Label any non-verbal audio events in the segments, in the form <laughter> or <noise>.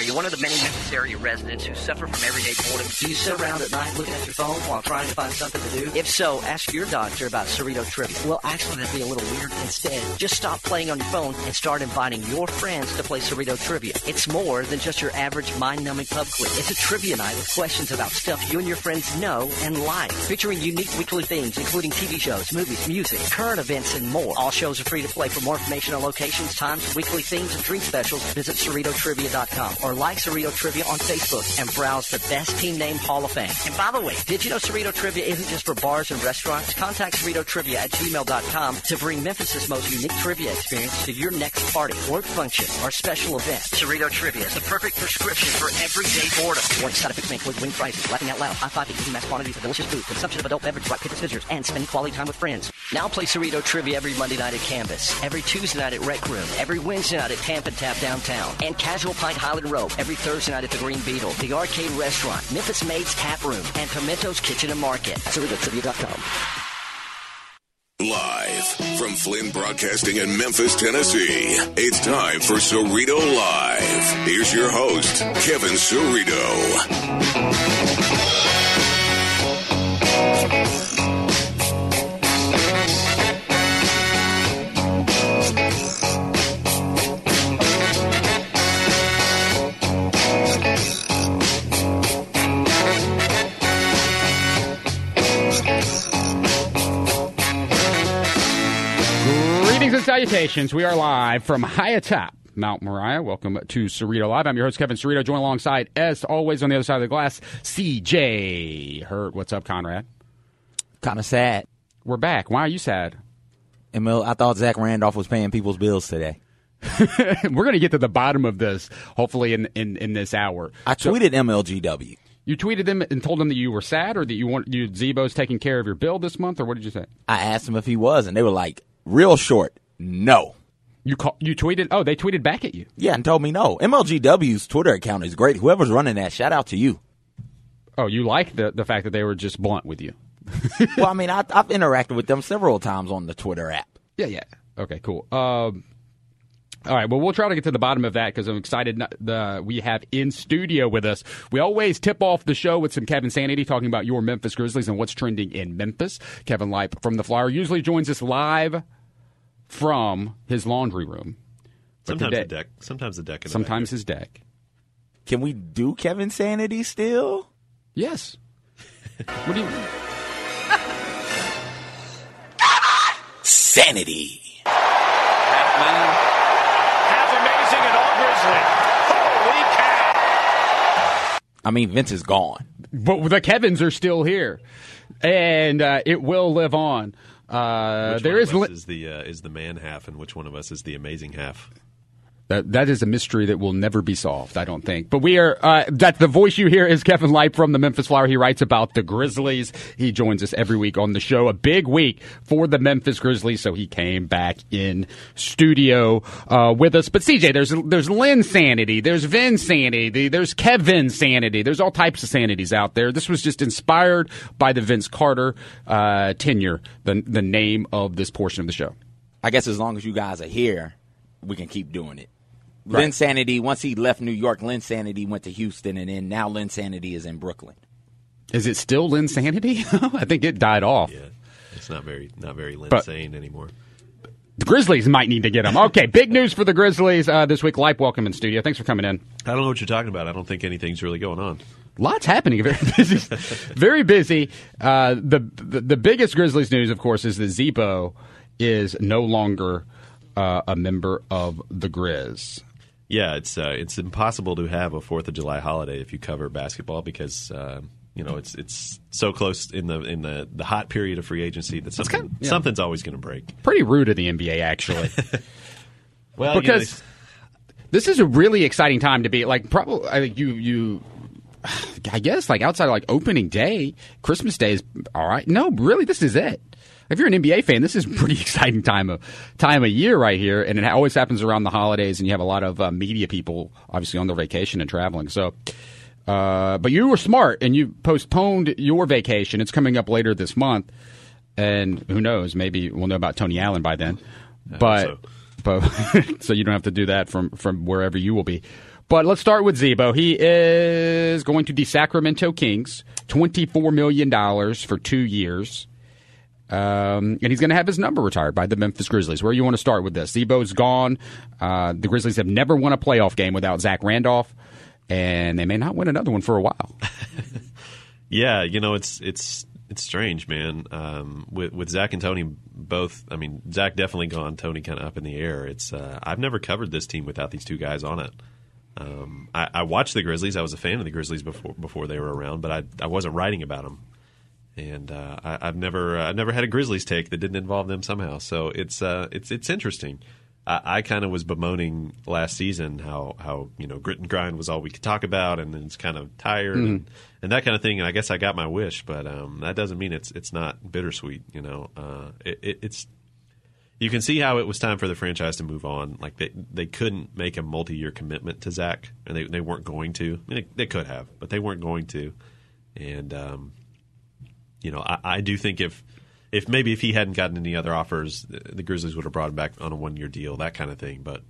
Are you one of the many Memphis area residents who suffer from everyday boredom? Do you sit around at night looking at your phone while trying to find something to do? If so, ask your doctor about Cerrito Trivia. Well, actually, that'd be a little weird. Instead, just stop playing on your phone and start inviting your friends to play Cerrito Trivia. It's more than just your average mind-numbing pub quiz. It's a trivia night with questions about stuff you and your friends know and like, featuring unique weekly themes, including TV shows, movies, music, current events, and more. All shows are free to play. For more information on locations, times, weekly themes, and drink specials, visit CerritoTrivia.com or like Cerrito Trivia on Facebook and browse the best team name Hall of Fame. And by the way, did you know Cerrito Trivia isn't just for bars and restaurants? Contact Cerrito Trivia at gmail.com to bring Memphis's most unique trivia experience to your next party, work function, or special event. Cerrito Trivia is the perfect prescription for everyday boredom. Warning side effects may include wing prizes, laughing out loud, high five, eating mass quantities of delicious food, consumption of adult beverages like pitted visitors, and spending quality time with friends. Now play Cerrito Trivia every Monday night at Canvas, every Tuesday night at Rec Room, every Wednesday night at Tamp & Tap downtown, and Casual Pint Highland Row every Thursday night at the Green Beetle, the Arcade Restaurant, Memphis Made's Tap Room, and Pimento's Kitchen and Market. CerritoTrivia.com. Live from Flinn Broadcasting in Memphis, Tennessee. It's time for Cerrito Live. Here's your host, Kevin Cerrito. Salutations. We are live from high atop Mount Moriah. Welcome to Cerrito Live. I'm your host, Kevin Cerrito, joined alongside, as always, on the other side of the glass, CJ Hurt. What's up, Conrad? Kind of sad. We're back. Why are you sad? Emil, I thought Zach Randolph was paying people's bills today. <laughs> We're going to get to the bottom of this, hopefully, in, in, in this hour. I So- tweeted MLGW. you tweeted them and told them that you were sad or that you want you Z-Bo's taking care of your bill this month, or what did you say? I asked him if he was, and they were like, real short, no. You call, you tweeted. Oh, they tweeted back at you. Yeah, and told me no. MLGW's Twitter account is great. Whoever's running that, shout out to you. Oh, you like the the fact that they were just blunt with you. <laughs> well, I mean, I, I've interacted with them several times on the Twitter app. Yeah, yeah. Okay, cool. Um, all right. Well, we'll try to get to the bottom of that because I'm excited. not- The we have in studio with us. We always tip off the show with some Kevinsanity talking about your Memphis Grizzlies and what's trending in Memphis. Kevin Lipe from the Flyer usually joins us live from his laundry room. But Sometimes today- the deck. Sometimes the deck. In the Sometimes his deck. Can we do Kevinsanity still? Yes. what do you? Mean? Sanity. Half amazing and all Grizzly. Holy cow! I mean, Vince is gone. But the Kevins are still here, and uh, it will live on. Uh, Which there one is. of us li- is the uh, is the man half, and which one of us is the amazing half? That, that is a mystery that will never be solved, I don't think. But we are, uh, that the voice you hear is Kevin Lipe from the Memphis Flyer. He writes about the Grizzlies. He joins us every week on the show. A big week for the Memphis Grizzlies, so he came back in studio, uh, with us. But CJ, there's, there's Linsanity, there's Vinsanity, there's Kevinsanity, there's all types of sanities out there. This was just inspired by the Vince Carter, uh, tenure, the, the name of this portion of the show. I guess as long as you guys are here, we can keep doing it. Linsanity, once he left New York, Linsanity went to Houston, and then now Linsanity is in Brooklyn. Is it still Linsanity? <laughs> I think it died off. Yeah, it's not very not very But- insane anymore. The Grizzlies might need to get him. Okay, big news for the Grizzlies uh, this week. Lipe, welcome in studio. Thanks for coming in. I don't know what you're talking about. I don't think anything's really going on. Lots happening. <laughs> Very busy. Very busy. Uh, the, the the biggest Grizzlies news, of course, is that Z-Bo is no longer uh, a member of the Grizz. Yeah, it's uh, it's impossible to have a Fourth of July holiday if you cover basketball because uh, you know it's it's so close in the in the, the hot period of free agency that something, kind of- yeah. something's always going to break. Pretty rude of the NBA, actually. <laughs> Well, you know, because this is a really exciting time to be like probably I think you you I guess like outside of like opening day, Christmas Day is all right. No, really, this is it. If you're an NBA fan, this is a pretty <laughs> exciting time of time of year right here, and it always happens around the holidays, and you have a lot of uh, media people obviously on their vacation and traveling. So, uh, but you were smart and you postponed your vacation. It's coming up later this month, and who knows? Maybe we'll know about Tony Allen by then. But so. but <laughs> so you don't have to do that from from wherever you will be. But let's start with Z-Bo. He is going to the Sacramento Kings, $24 million for two years. Um, and he's going to have his number retired by the Memphis Grizzlies. Where do you want to start with this? Z-Bo's gone. Uh, the Grizzlies have never won a playoff game without Zach Randolph, and they may not win another one for a while. <laughs> yeah, you know it's it's it's strange, man. Um, with with Zach and Tony both, I mean Zach definitely gone, Tony kind of up in the air. It's uh, I've never covered this team without these two guys on it. Um, I, I, watched the Grizzlies. I was a fan of the Grizzlies before before they were around, but I I wasn't writing about them and uh, I, have never uh, I've never had a Grizzlies take that didn't involve them somehow. So it's uh, it's it's interesting. I, I kind of was bemoaning last season how how you know grit and grind was all we could talk about, and it's kind of tired mm-hmm. and, and, that kind of thing. And I guess I got my wish, but um, that doesn't mean it's it's not bittersweet. You know, uh, it, it, it's you can see how it was time for the franchise to move on. Like they they couldn't make a multi year commitment to Zach, and they they weren't going to. I mean, they, they could have, but they weren't going to. And um, you know, I, I, do think if if maybe if he hadn't gotten any other offers, the Grizzlies would have brought him back on a one year deal, that kind of thing. But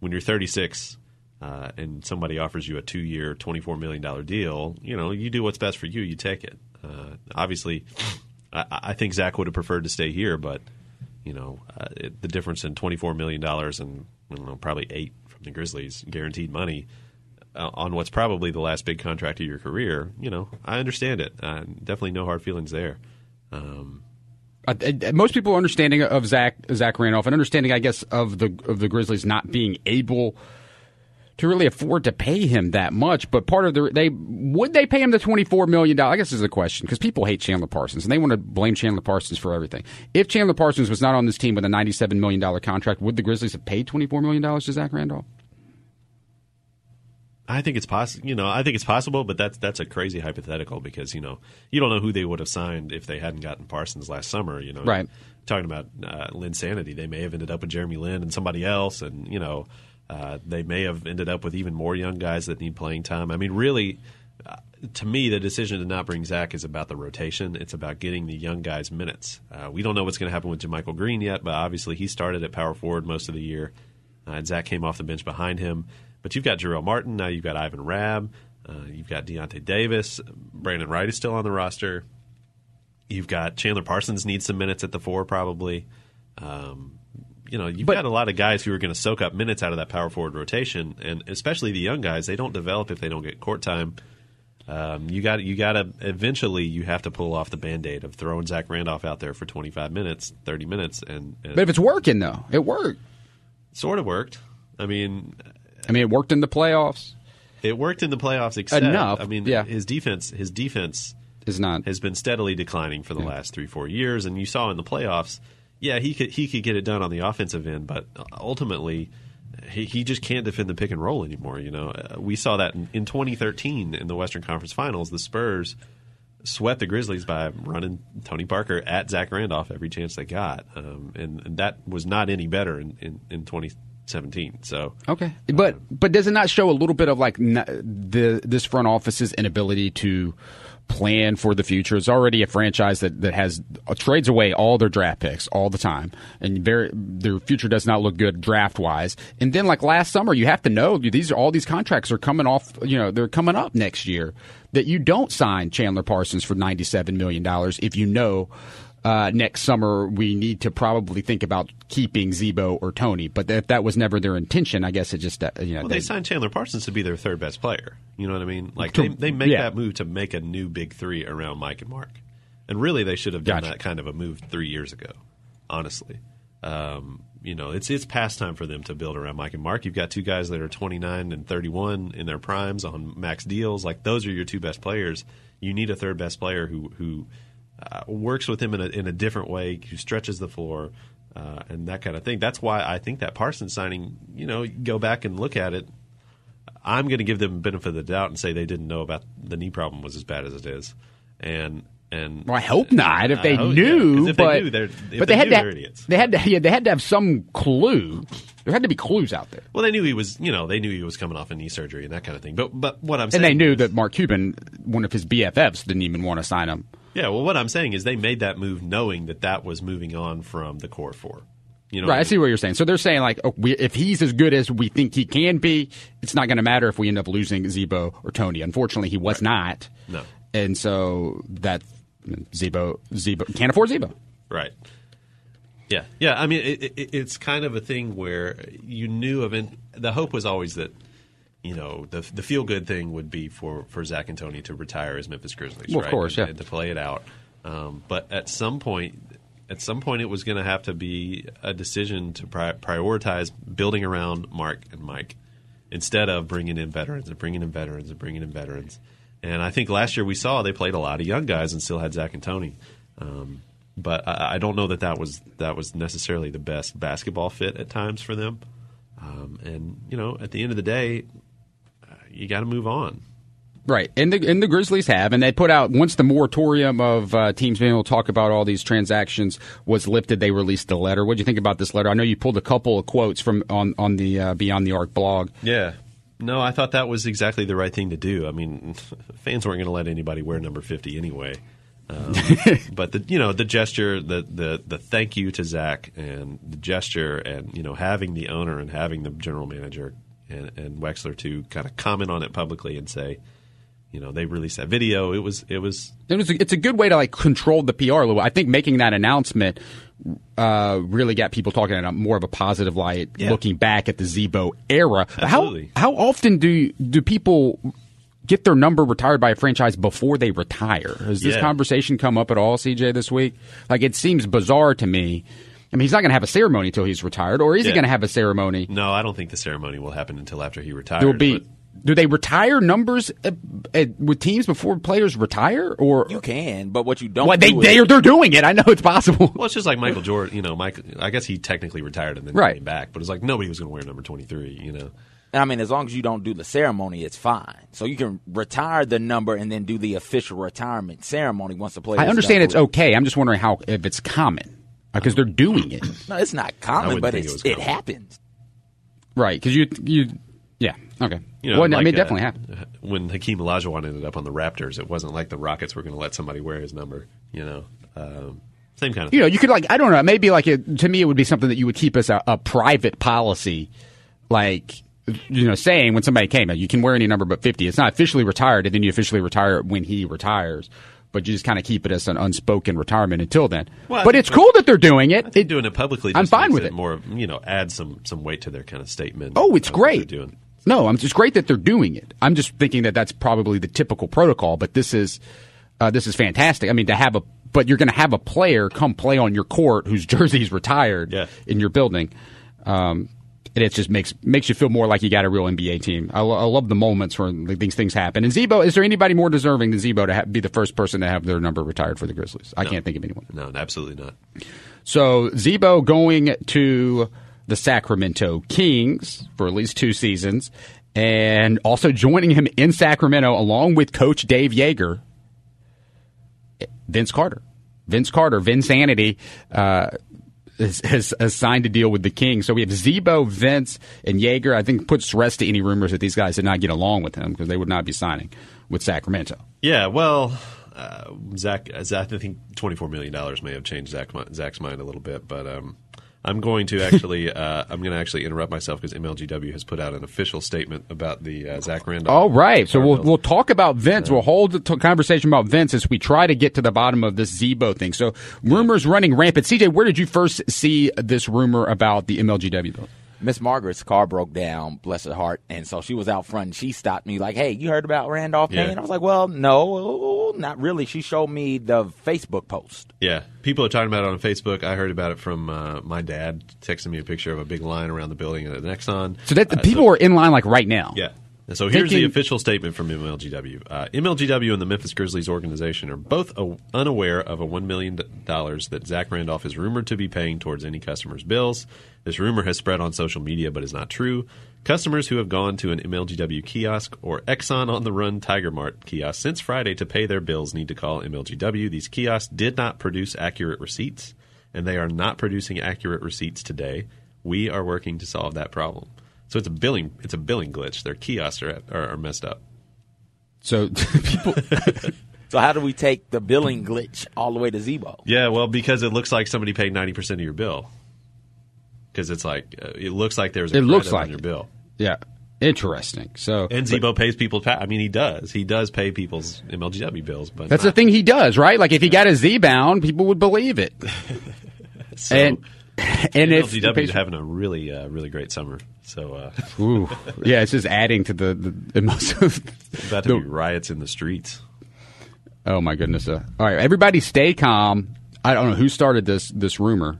when you're 36 uh, and somebody offers you a two year, 24 million dollar deal, you know, you do what's best for you. You take it. Uh, obviously, I, I, think Zach would have preferred to stay here, but you know, uh, it, the difference in 24 million dollars and I don't know, probably eight from the Grizzlies guaranteed money uh, on what's probably the last big contract of your career, you know, I understand it. Uh, definitely no hard feelings there. Um, uh, most people understanding of Zach Zach Randolph and understanding, I guess, of the of the Grizzlies not being able to really afford to pay him that much. But part of the they would they pay him the twenty four million dollars? I guess is the question because people hate Chandler Parsons and they want to blame Chandler Parsons for everything. If Chandler Parsons was not on this team with a ninety seven million dollar contract, would the Grizzlies have paid twenty four million dollars to Zach Randolph? I think it's possible. You know, I think it's possible, but that's that's a crazy hypothetical because you know you don't know who they would have signed if they hadn't gotten Parsons last summer. You know, right? Talking about uh, Linsanity, they may have ended up with Jeremy Lin and somebody else, and you know, uh, they may have ended up with even more young guys that need playing time. I mean, really, uh, to me, the decision to not bring Zach is about the rotation. It's about getting the young guys minutes. Uh, we don't know what's going to happen with JaMychal Green yet, but obviously he started at power forward most of the year. Uh, and Zach came off the bench behind him. But you've got Jarell Martin now. You've got Ivan Rabb. Uh, you've got Deyonta Davis. Brandon Wright is still on the roster. You've got Chandler Parsons needs some minutes at the four probably. Um, you know, you've but, got a lot of guys who are going to soak up minutes out of that power forward rotation, and especially the young guys. They don't develop if they don't get court time. Um, you got you got to eventually you have to pull off the band aid of throwing Zach Randolph out there for 25 minutes, 30 minutes, and, and but if it's working though, it worked. Sort of worked. I mean, I mean, it worked in the playoffs. It worked in the playoffs, except enough. I mean, yeah. his defense, his defense is not has been steadily declining for the yeah. last three, four years, and you saw in the playoffs. Yeah, he could he could get it done on the offensive end, but ultimately, he, he just can't defend the pick and roll anymore. You know, uh, we saw that in, in 2013 in the Western Conference Finals. The Spurs sweat the Grizzlies by running Tony Parker at Zach Randolph every chance they got, um, and, and, that was not any better in, in, in 20, 17. So okay, but uh, but does it not show a little bit of like the this front office's inability to plan for the future? It's already a franchise that that has uh, trades away all their draft picks all the time, and very their future does not look good draft wise. And then like last summer, you have to know these are all these contracts are coming off. You know they're coming up next year. That you don't sign Chandler Parsons for ninety seven million dollars if you know uh, next summer we need to probably think about keeping Z-Bo or Tony. But if that was never their intention, I guess it just uh, you know well, they, they, signed Chandler Parsons to be their third best player. You know what I mean? Like to, they, they make yeah. that move to make a new big three around Mike and Marc, and really they should have done gotcha. that kind of a move three years ago. Honestly. Um, you know, it's it's past time for them to build around Mike and Marc. You've got two guys that are 29 and 31 in their primes on max deals. Like those are your two best players. You need a third best player who who uh, works with him in a, in a different way, who stretches the floor, uh, and that kind of thing. That's why I think that Parsons signing, you know, go back and look at it. I'm going to give them benefit of the doubt and say they didn't know about the knee problem was as bad as it is, and and well, I hope not. If they hope, knew, yeah, if but they knew, they're, but they, they had to idiots. they had to yeah, they had to have some clue. There had to be clues out there. Well, they knew he was you know they knew he was coming off a knee surgery and that kind of thing. But but what I'm saying and they knew is, that Mark Cuban, one of his BFFs, didn't even want to sign him. Yeah, well, what I'm saying is they made that move knowing that that was moving on from the core four. You know, Right, I see what you're saying. So they're saying like, oh, we, if he's as good as we think he can be, it's not going to matter if we end up losing Z-Bo or Tony. Unfortunately, he was not. No. and so that Z-Bo, Z-Bo can't afford Z-Bo. Right. Yeah, yeah. I mean, it, it, it's kind of a thing where you knew of it. The hope was always that you know the the feel good thing would be for for Zach and Tony to retire as Memphis Grizzlies, Well, of right? course, and, yeah. and to play it out. Um, but at some point, at some point, it was going to have to be a decision to pri- prioritize building around Marc and Mike instead of bringing in veterans and bringing in veterans and bringing in veterans. And I think last year we saw they played a lot of young guys and still had Zach and Tony. Um, but I, I don't know that that was that was necessarily the best basketball fit at times for them. Um, and you know, at the end of the day, you got to move on. Right, and the and the Grizzlies have, and they put out once the moratorium of uh, teams being able to talk about all these transactions was lifted. They released a letter. What do you think about this letter? I know you pulled a couple of quotes from on on the uh, Beyond the Arc blog. Yeah. No, I thought that was exactly the right thing to do. I mean, <laughs> fans weren't going to let anybody wear number fifty anyway. Um, <laughs> but the you know the gesture, the the the thank you to Zach, and the gesture, and you know having the owner and having the general manager and, and Wexler to kind of comment on it publicly and say, you know, they released that video. It was it was It was a, it's a good way to like control the PR a little. I think making that announcement uh, really got people talking in a more of a positive light, Yeah. looking back at the Z-Bo era. Absolutely. How how often do do people get their number retired by a franchise before they retire? Has this Yeah. conversation come up at all, CJ, this week? Like it seems bizarre to me. I mean, he's not going to have a ceremony until he's retired, or is he going to have a ceremony? no. I don't think the ceremony will happen until after he retires. There will be. but- Do they retire numbers uh, uh, with teams before players retire, or You can, but what you don't Well, they do they is, are they're doing it. I know it's possible. Well, it's just like Michael Jordan. You know, Mike. I guess he technically retired and then Right. came back, but it's like nobody was going to wear number twenty three. You know. And I mean, as long as you don't do the ceremony, it's fine. So you can retire the number and then do the official retirement ceremony once the player. I understand it's okay. I'm just wondering how if it's common because they're doing it <clears throat> No, it's not common, but think it's, it was it common. happens. right because you you yeah okay. You know, well, I mean, it uh, definitely happened. When Hakeem Olajuwon ended up on the Raptors, it wasn't like the Rockets were going to let somebody wear his number. You know, um, same kind of. You know, you could like I don't know. Maybe like it, to me, it would be something that you would keep as a, a private policy, like you know, saying when somebody came, you can wear any number but 50. It's not officially retired, and then you officially retire when he retires. But you just kind of keep it as an unspoken retirement until then. Well, but it's cool that they're doing it. They're doing it publicly. I'm fine with it. More, you know, add some some weight to their kind of statement. Oh, it's of what they're great. No, I'm just great that they're doing it. I'm just thinking that that's probably the typical protocol, but this is uh, this is fantastic. I mean, to have a but you're going to have a player come play on your court whose <laughs> jersey's retired Yeah. in your building. Um, and it just makes makes you feel more like you got a real NBA team. I, I love the moments when these things happen. And Z-Bo, is there anybody more deserving than Z-Bo to ha- be the first person to have their number retired for the Grizzlies? I can't think of anyone. No, absolutely not. So Z-Bo going to the Sacramento Kings for at least two seasons, and also joining him in Sacramento along with Coach Dave Joerger, Vince Carter. Vince Carter, Vinsanity, uh, has, has, signed a deal with the Kings. So we have Z-Bo, Vince, and Joerger. I think puts rest to any rumors that these guys did not get along with him because they would not be signing with Sacramento. Yeah, well, uh, Zach, Zach, I think twenty four million dollars may have changed Zach, Zach's mind a little bit, but um, I'm going to actually, <laughs> uh, I'm going to actually interrupt myself because MLGW has put out an official statement about the uh, Zach Randolph. All right. So we'll, we'll talk about Vince. We'll hold the t- conversation about Vince as we try to get to the bottom of this Z-Bo thing. So rumors running rampant. CJ, where did you first see this rumor about the MLGW bill? Miss Margaret's car broke down, bless her heart, and so she was out front. and She stopped me like, "Hey, you heard about Randolph Yeah. Payne?" I was like, "Well, no, not really." She showed me the Facebook post. Yeah, people are talking about it on Facebook. I heard about it from uh, my dad texting me a picture of a big line around the building at Nexon. So that the Uh, people are in line like right now. Yeah. So here's the official statement from MLGW. Uh, MLGW and the Memphis Grizzlies organization are both unaware of a $1 million that Zach Randolph is rumored to be paying towards any customer's bills. This rumor has spread on social media but is not true. Customers who have gone to an MLGW kiosk or Exxon on the Run Tiger Mart kiosk since Friday to pay their bills need to call MLGW. These kiosks did not produce accurate receipts, and they are not producing accurate receipts today. We are working to solve that problem. So it's a billing it's a billing glitch. Their kiosks are, are, are messed up. So <laughs> people, <laughs> So how do we take the billing glitch all the way to Z-Bo? Yeah, well, because it looks like somebody paid ninety percent of your bill. because it's like uh, it looks like there's a It looks like on your it. bill. Yeah, interesting. So And Z-Bo pays people. I mean, he does. He does pay people's MLGW bills, but that's the thing he does, right? Like if he got a Z bound, people would believe it. <laughs> So, and <laughs> and if is having a really, uh, really great summer. So uh, Ooh, yeah, it's just adding to the the, the most. about to The- be riots in the streets. oh my goodness! Uh, all right, everybody, stay calm. I don't know who started this this rumor,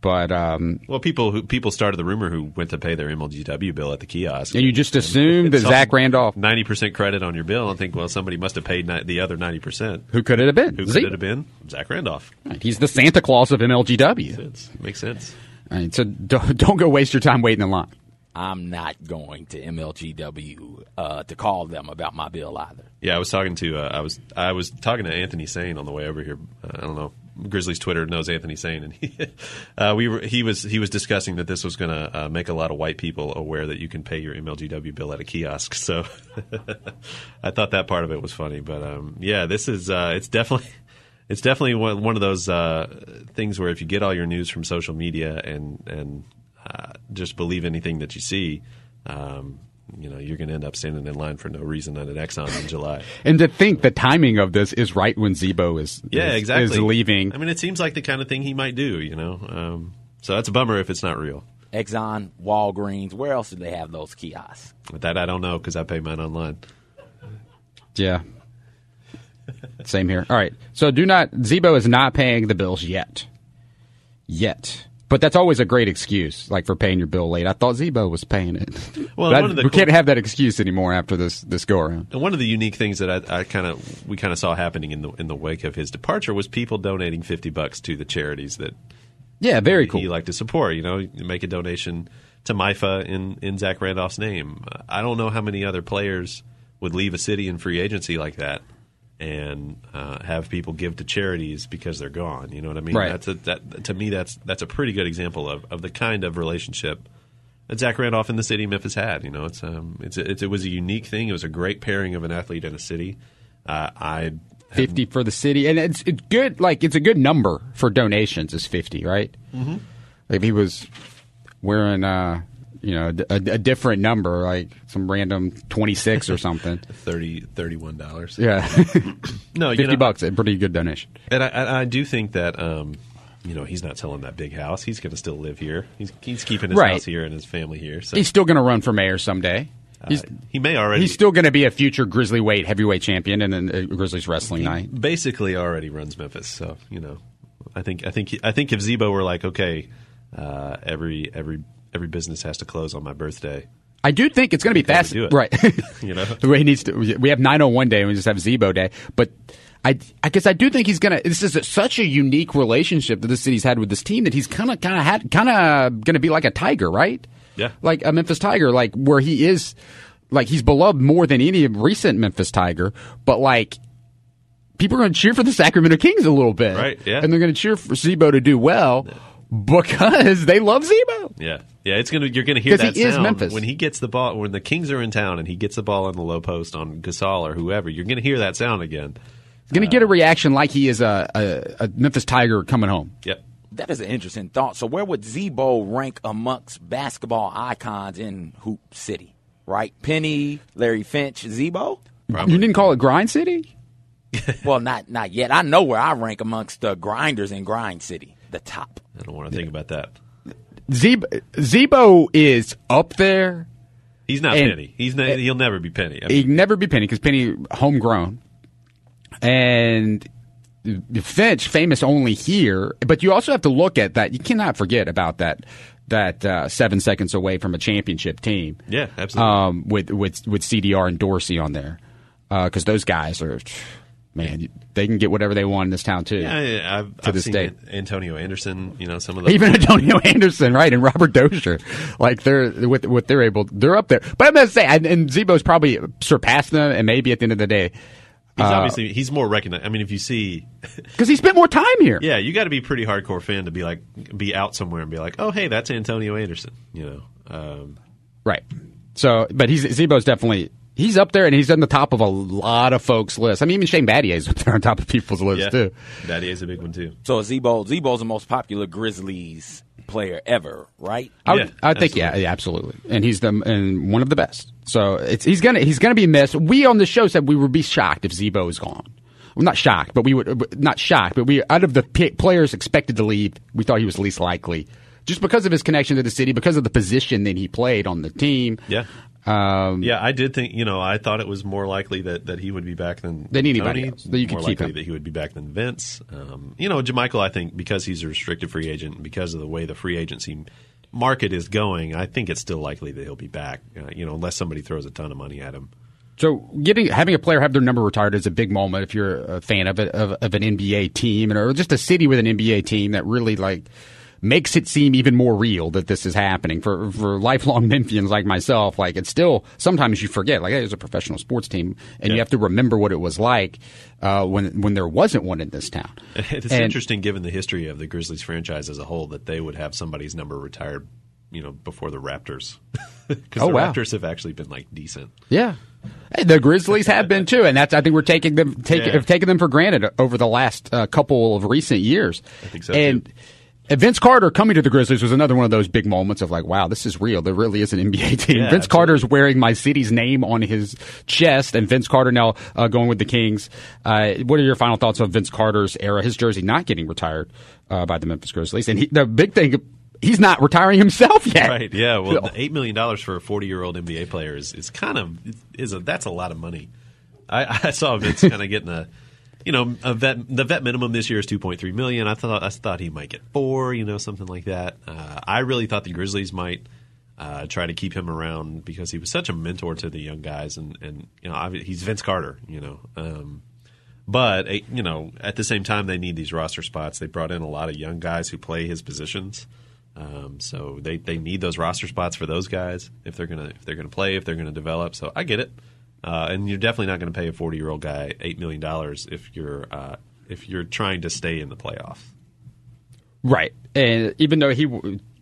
but um, Well, people who people started the rumor who went to pay their MLGW bill at the kiosk. and you just assumed that Zach Randolph, ninety percent credit on your bill, and think, well, somebody must have paid ni- the other ninety percent. who could it have been? Who Z- could it have been? Zach Randolph. He's the Santa Claus of MLGW. Sense. Makes sense. All right, so don't, <laughs> don't go waste your time waiting in line. I'm not going to MLGW uh, to call them about my bill either. Yeah, I was talking to uh, I was I was talking to Anthony Sane on the way over here. Uh, I don't know. Grizzlies Twitter knows Anthony Sane, and he <laughs> uh, we were he was he was discussing that this was going to uh, make a lot of white people aware that you can pay your MLGW bill at a kiosk. So <laughs> I thought that part of it was funny, but um, yeah, this is uh, it's definitely. <laughs> It's definitely one, of those uh, things where if you get all your news from social media and and uh, just believe anything that you see, um, you know you're going to end up standing in line for no reason at an Exxon in July. <laughs> And to think the timing of this is right when Z-Bo is Yeah, is, exactly. is leaving. I mean, it seems like the kind of thing he might do. You know, um, so that's a bummer if it's not real. Exxon, Walgreens, where else do they have those kiosks? But that I don't know because I pay mine online. Yeah. Same here. All right. So do not Z-Bo is not paying the bills yet. Yet. But that's always a great excuse, like for paying your bill late. I thought Z-Bo was paying it. Well, That- one of the we cool- can't have that excuse anymore after this this go around. And one of the unique things that I, I kind of we kind of saw happening in the in the wake of his departure was people donating fifty bucks to the charities that Yeah, very cool. he liked to support. You know, you make a donation to MIFA in in Zach Randolph's name. I don't know how many other players would leave a city in free agency like that and uh, have people give to charities because they're gone. You know what I mean? Right. That's a, that to me that's that's a pretty good example of, of the kind of relationship that Zach Randolph and the city of Memphis had. You know, it's um it's, it's it was a unique thing. It was a great pairing of an athlete and a city. Uh, I fifty for the city, and it's it's good. Like it's a good number for donations. Is fifty right? Mm-hmm. If he was wearing, uh, you know, a, a different number, like some random twenty six or something. <laughs> 30 31 dollars. yeah, <laughs> No, you fifty know, bucks, a pretty good donation. And I, I, do think that um, you know he's not selling that big house. He's going to still live here. He's he's keeping his Right. house here and his family here. So He's still going to run for mayor someday. He's uh, he may already. he's still going to be a future Grizzly weight heavyweight champion and then uh, Grizzlies wrestling night. basically already runs Memphis. So you know, I think I think I think if Z-Bo were like, okay, uh, every every every business has to close on my birthday. I do think it's going to be fast, right? <laughs> You know? <laughs> he needs to. We have 901 day, and we just have Z-Bo day, but. I, I guess I do think he's gonna. This is a, such a unique relationship that the city's had with this team that he's kind of, kind of had, kind of gonna be like a tiger, right? Yeah. like a Memphis Tiger, like where he is, like he's beloved more than any recent Memphis Tiger, but like people are gonna cheer for the Sacramento Kings a little bit, Right, yeah. and they're gonna cheer for Z-Bo to do well because they love Z-Bo. Yeah, yeah. It's gonna you're gonna hear that he is sound Memphis. when he gets the ball when the Kings are in town and he gets the ball on the low post on Gasol or whoever. You're gonna hear that sound again. He's Going to get a uh, reaction like he is a, a, a Memphis Tiger coming home. Yep. That is an interesting thought. So, where would Z-Bo rank amongst basketball icons in Hoop City? Right, Penny, Larry Finch, Z-Bo. Probably. You didn't call it Grind City? <laughs> Well, not not yet. I know where I rank amongst the grinders in Grind City, the top. I don't want to think about that. Z-Bo, Z-Bo is up there. He's not And- Penny. He's not, he'll never be Penny. I mean, never be Penny because Penny homegrown, and Finch famous only here. But you also have to look at that. You cannot forget about that. That uh, seven seconds away from a championship team. yeah, absolutely. um, with with with CDR and Dorsey on there, because those guys are, man, they can get whatever they want in this town too. yeah, yeah, I've, to I've this seen day. Antonio Anderson. You know, some of the Even Antonio <laughs> Anderson, right, and Robert Dozier, like they're with what they're able, they're up there. But I'm gonna say, and, and Z-Bo's probably surpassed them, and maybe at the end of the day, He's uh, obviously he's more recognized. I mean, if you see, <laughs> because he spent more time here. yeah, you got to be a pretty hardcore fan to be like be out somewhere and be like, oh, hey, that's Antonio Anderson. You know, um, Right. So, but he's Z-Bo's definitely he's up there, and he's on the top of a lot of folks' lists. I mean, even Shane Battier's up there on top of people's lists yeah, too. Daddy is a big one too. So Z-Bo, Z-Bo's the most popular Grizzlies player ever, right? I, would, Yeah, I think yeah, absolutely. yeah, absolutely, and he's the and one of the best. So it's he's gonna he's gonna be missed. We on the show said we would be shocked if Z-Bo is gone. Well, not shocked, but we would not shocked, but we out of the p- players expected to leave, we thought he was least likely, just because of his connection to the city, because of the position that he played on the team. Yeah. Um, Yeah, I did think. You know, I thought it was more likely that, that he would be back than Than anybody Tony, else, that you could more keep likely him. that he would be back than Vince. Um, you know, JaMychal, I think because he's a restricted free agent, and because of the way the free agency market is going, I think it's still likely that he'll be back. Uh, you know, unless somebody throws a ton of money at him. So getting having a player have their number retired is a big moment if you're a fan of it, of, of an NBA team and or just a city with an NBA team that really like makes it seem even more real that this is happening for for lifelong <laughs> Memphians like myself. Like it's still sometimes you forget like hey, it's a professional sports team and you have to remember what it was like uh, when when there wasn't one in this town. <laughs> It's And- interesting, given the history of the Grizzlies franchise as a whole, that they would have somebody's number retired. You know, before the Raptors, <laughs> because Oh, the wow. Raptors have actually been like decent. Yeah. Hey, the Grizzlies have been too, and that's I think we're taking them take, Yeah. have taken them for granted over the last uh, couple of recent years. I think so, And too. And Vince Carter coming to the Grizzlies was another one of those big moments of like, wow, this is real. There really is an <laughs> NBA team. Yeah, Vince absolutely. Carter's wearing my city's name on his chest, and Vince Carter now uh, going with the Kings. Uh, what are your final thoughts on Vince Carter's era? His jersey not getting retired uh, by the Memphis Grizzlies, and he, the big thing. He's not retiring himself yet. Right. Yeah. Well, the <laughs> eight million dollars for a forty-year-old NBA player is, is kind of is a that's a lot of money. I, <laughs> I saw Vince kind of getting a, you know, vet. The vet minimum this year is two point three million. I thought I thought he might get four. You know, something like that. Uh, I really thought the Grizzlies might uh, try to keep him around because he was such a mentor to the young guys, and and you know, he's Vince Carter. You know. Um, but eh, you know, at the same time, they need these roster spots. They brought in a lot of young guys who play his positions, um, so they, they need those roster spots for those guys if they're gonna if they're gonna play if they're gonna develop. So I get it, uh, and you're definitely not going to pay a 40 year old guy eight million dollars if you're uh, if you're trying to stay in the playoffs. Right, and even though he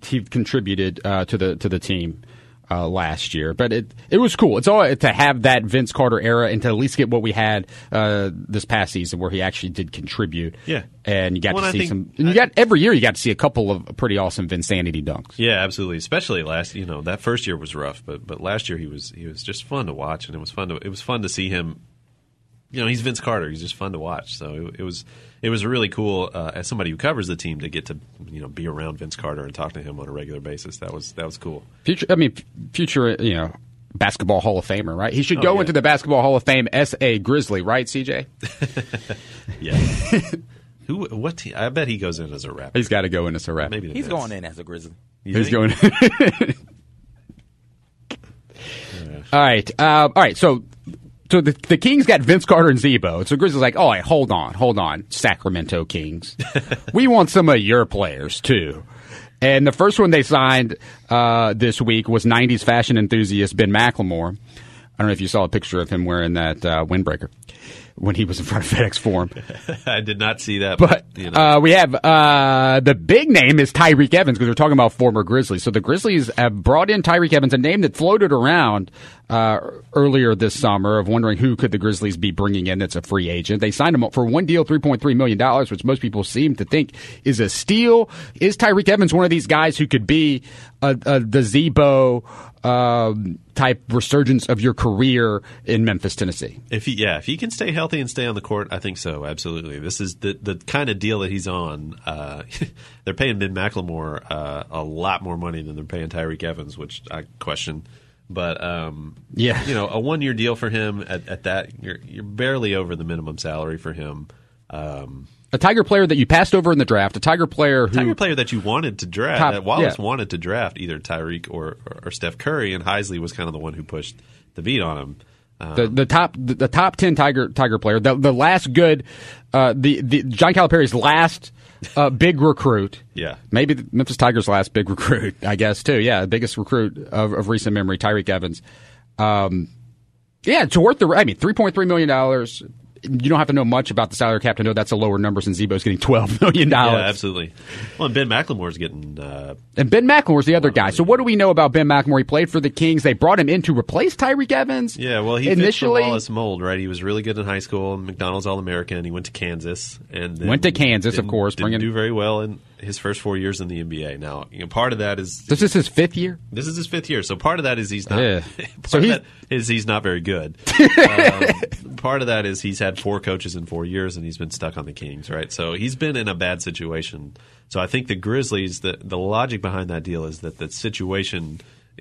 he contributed uh, to the to the team uh, last year, but it it was cool. It's all to have that Vince Carter era and to at least get what we had uh, this past season where he actually did contribute. Yeah. and you got Well, to see think- some. And you got every year you got to see a couple of pretty awesome Vinsanity dunks. Yeah, absolutely. Especially last, you know, that first year was rough, but but last year he was he was just fun to watch, and it was fun to it was fun to see him. You know, he's Vince Carter. He's just fun to watch. So it, it was it was really cool uh, as somebody who covers the team to get to you know be around Vince Carter and talk to him on a regular basis. That was that was cool. Future, I mean, future, you know. Basketball Hall of Famer, right? He should Oh, go yeah. into the Basketball Hall of Fame as a Grizzly, right, CJ? <laughs> <laughs> Yeah. who? What? Team? I bet he goes in as a rapper. He's got to go in as a rep. Maybe He's Nets. going in as a Grizzly. You He's think? going. <laughs> all right, uh, all right. So, so the the Kings got Vince Carter and Zebo. So Grizzlies like, oh, wait, hold on, hold on, Sacramento Kings. <laughs> we want some of your players too. And the first one they signed uh, this week was '90s fashion enthusiast Ben McLemore. I don't know if you saw a picture of him wearing that uh, windbreaker when he was in front of FedEx Forum. <laughs> I did not see that, But you know. uh, we have uh, the big name is Tyreke Evans because we're talking about former Grizzlies. So the Grizzlies have brought in Tyreke Evans, a name that floated around uh, earlier this summer of wondering who could the Grizzlies be bringing in that's a free agent. They signed him up for one deal, three point three million dollars, which most people seem to think is a steal. Is Tyreke Evans one of these guys who could be a, a, the Z-Bo? Um, type resurgence of your career in Memphis, Tennessee. If he, yeah, if he can stay healthy and stay on the court, I think so. Absolutely, this is the the kind of deal that he's on. Uh, <laughs> they're paying Ben McLemore uh, a lot more money than they're paying Tyreke Evans, which I question. But um, Yeah. you know, a one year deal for him at, at that, you're you're barely over the minimum salary for him. Um, A Tiger player that you passed over in the draft, a Tiger player who Tiger player that you wanted to draft, Top- that Wallace yeah. wanted to draft either Tyreke or, or or Steph Curry, and Heisley was kind of the one who pushed the beat on him. Um, the, the top the, the top ten Tiger Tiger player, the the last good, uh, the the John Calipari's last uh, big recruit. Yeah. maybe the Memphis Tigers' last big <laughs> recruit, I guess too. Yeah, the biggest recruit of, of recent memory, Tyreke Evans. Um, yeah, it's worth the. I mean, three point three million dollars. You don't have to know much about the salary cap to know that's a lower number since Z-Bo's getting twelve <laughs> million dollars. yeah, absolutely. Well, and Ben McLemore's getting uh, And Ben McLemore's the other guy. So what do we know about Ben McLemore? He played for the Kings. They brought him in to replace Tyreke Evans. Yeah, well, he initially fits the Wallace mold, right? He was really good in high school, McDonald's All American. And he went to Kansas and then Went to Kansas, of course, Didn't bringing- do very well in his first four years in the NBA. Now, you know, part of that is This is his fifth year. this is his fifth year, so part of that is he's not. Yeah. <laughs> part So of he's- that is he's not very good. <laughs> um, part of that is he's had four coaches in four years, and he's been stuck on the Kings, right? So he's been in a bad situation. So I think the Grizzlies, the the logic behind that deal is that the situation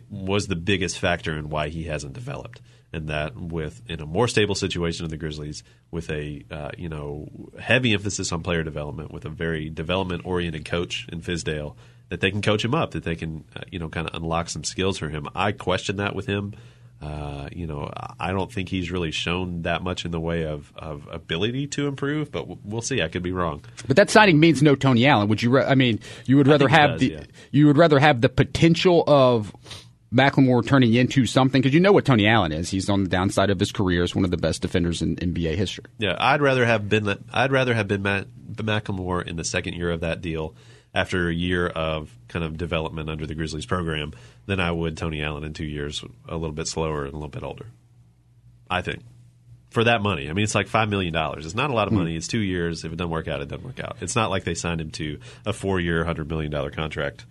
was the biggest factor in why he hasn't developed. And that with in a more stable situation of the Grizzlies, with a uh, you know heavy emphasis on player development, with a very development oriented coach in Fizdale, that they can coach him up, that they can uh, you know kind of unlock some skills for him. I question that with him. Uh, you know, I don't think he's really shown that much in the way of, of ability to improve, but w- we'll see. I could be wrong. But that signing means no Tony Allen. Would you? Ra- I mean, you would rather have does, the yeah. you would rather have the potential of McLemore turning into something because you know what Tony Allen is. He's on the downside of his career as one of the best defenders in NBA history. Yeah, I'd rather have been I'd rather have been Matt McLemore in the second year of that deal after a year of kind of development under the Grizzlies program than I would Tony Allen in two years, a little bit slower and a little bit older. I think for that money. I mean, it's like five million dollars. It's not a lot of hmm. money. It's two years. If it doesn't work out, it doesn't work out. It's not like they signed him to a four-year, hundred million dollar contract.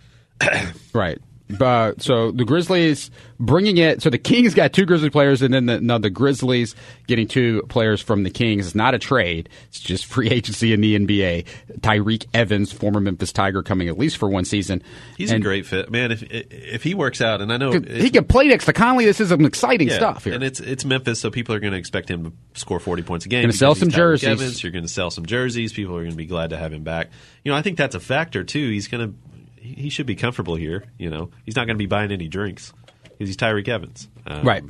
Right. But so the Grizzlies bringing it. So the Kings got two Grizzly players, and then the, no, the Grizzlies getting two players from the Kings. It's not a trade. It's just free <laughs> agency in the NBA. Tyreke Evans, former Memphis Tiger, coming at least for one season. He's and a great fit, man. If if he works out, and I know He can play next to Conley. This is some exciting Yeah, stuff here. And it's it's Memphis, so people are going to expect him to score forty points a game. Gonna sell some Tyreek jerseys. Evans. You're going to sell some jerseys. People are going to be glad to have him back. You know, I think that's a factor too. He's going to he should be comfortable here. You know, he's not going to be buying any drinks because he's Tyreke Evans. Um, right.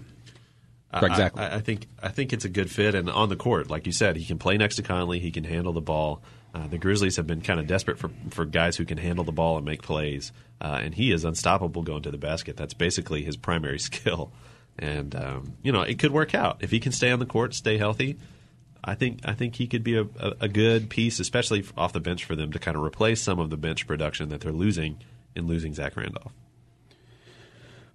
I- exactly. I, I think I think it's a good fit, and on the court, like you said, he can play next to Conley. He can handle the ball. Uh, the Grizzlies have been kind of desperate for for guys who can handle the ball and make plays, uh, and he is unstoppable going to the basket. That's basically his primary <laughs> skill, and um, you know it could work out if he can stay on the court, stay healthy. I think I think he could be a, a, a good piece, especially off the bench for them to kind of replace some of the bench production that they're losing in losing Zach Randolph.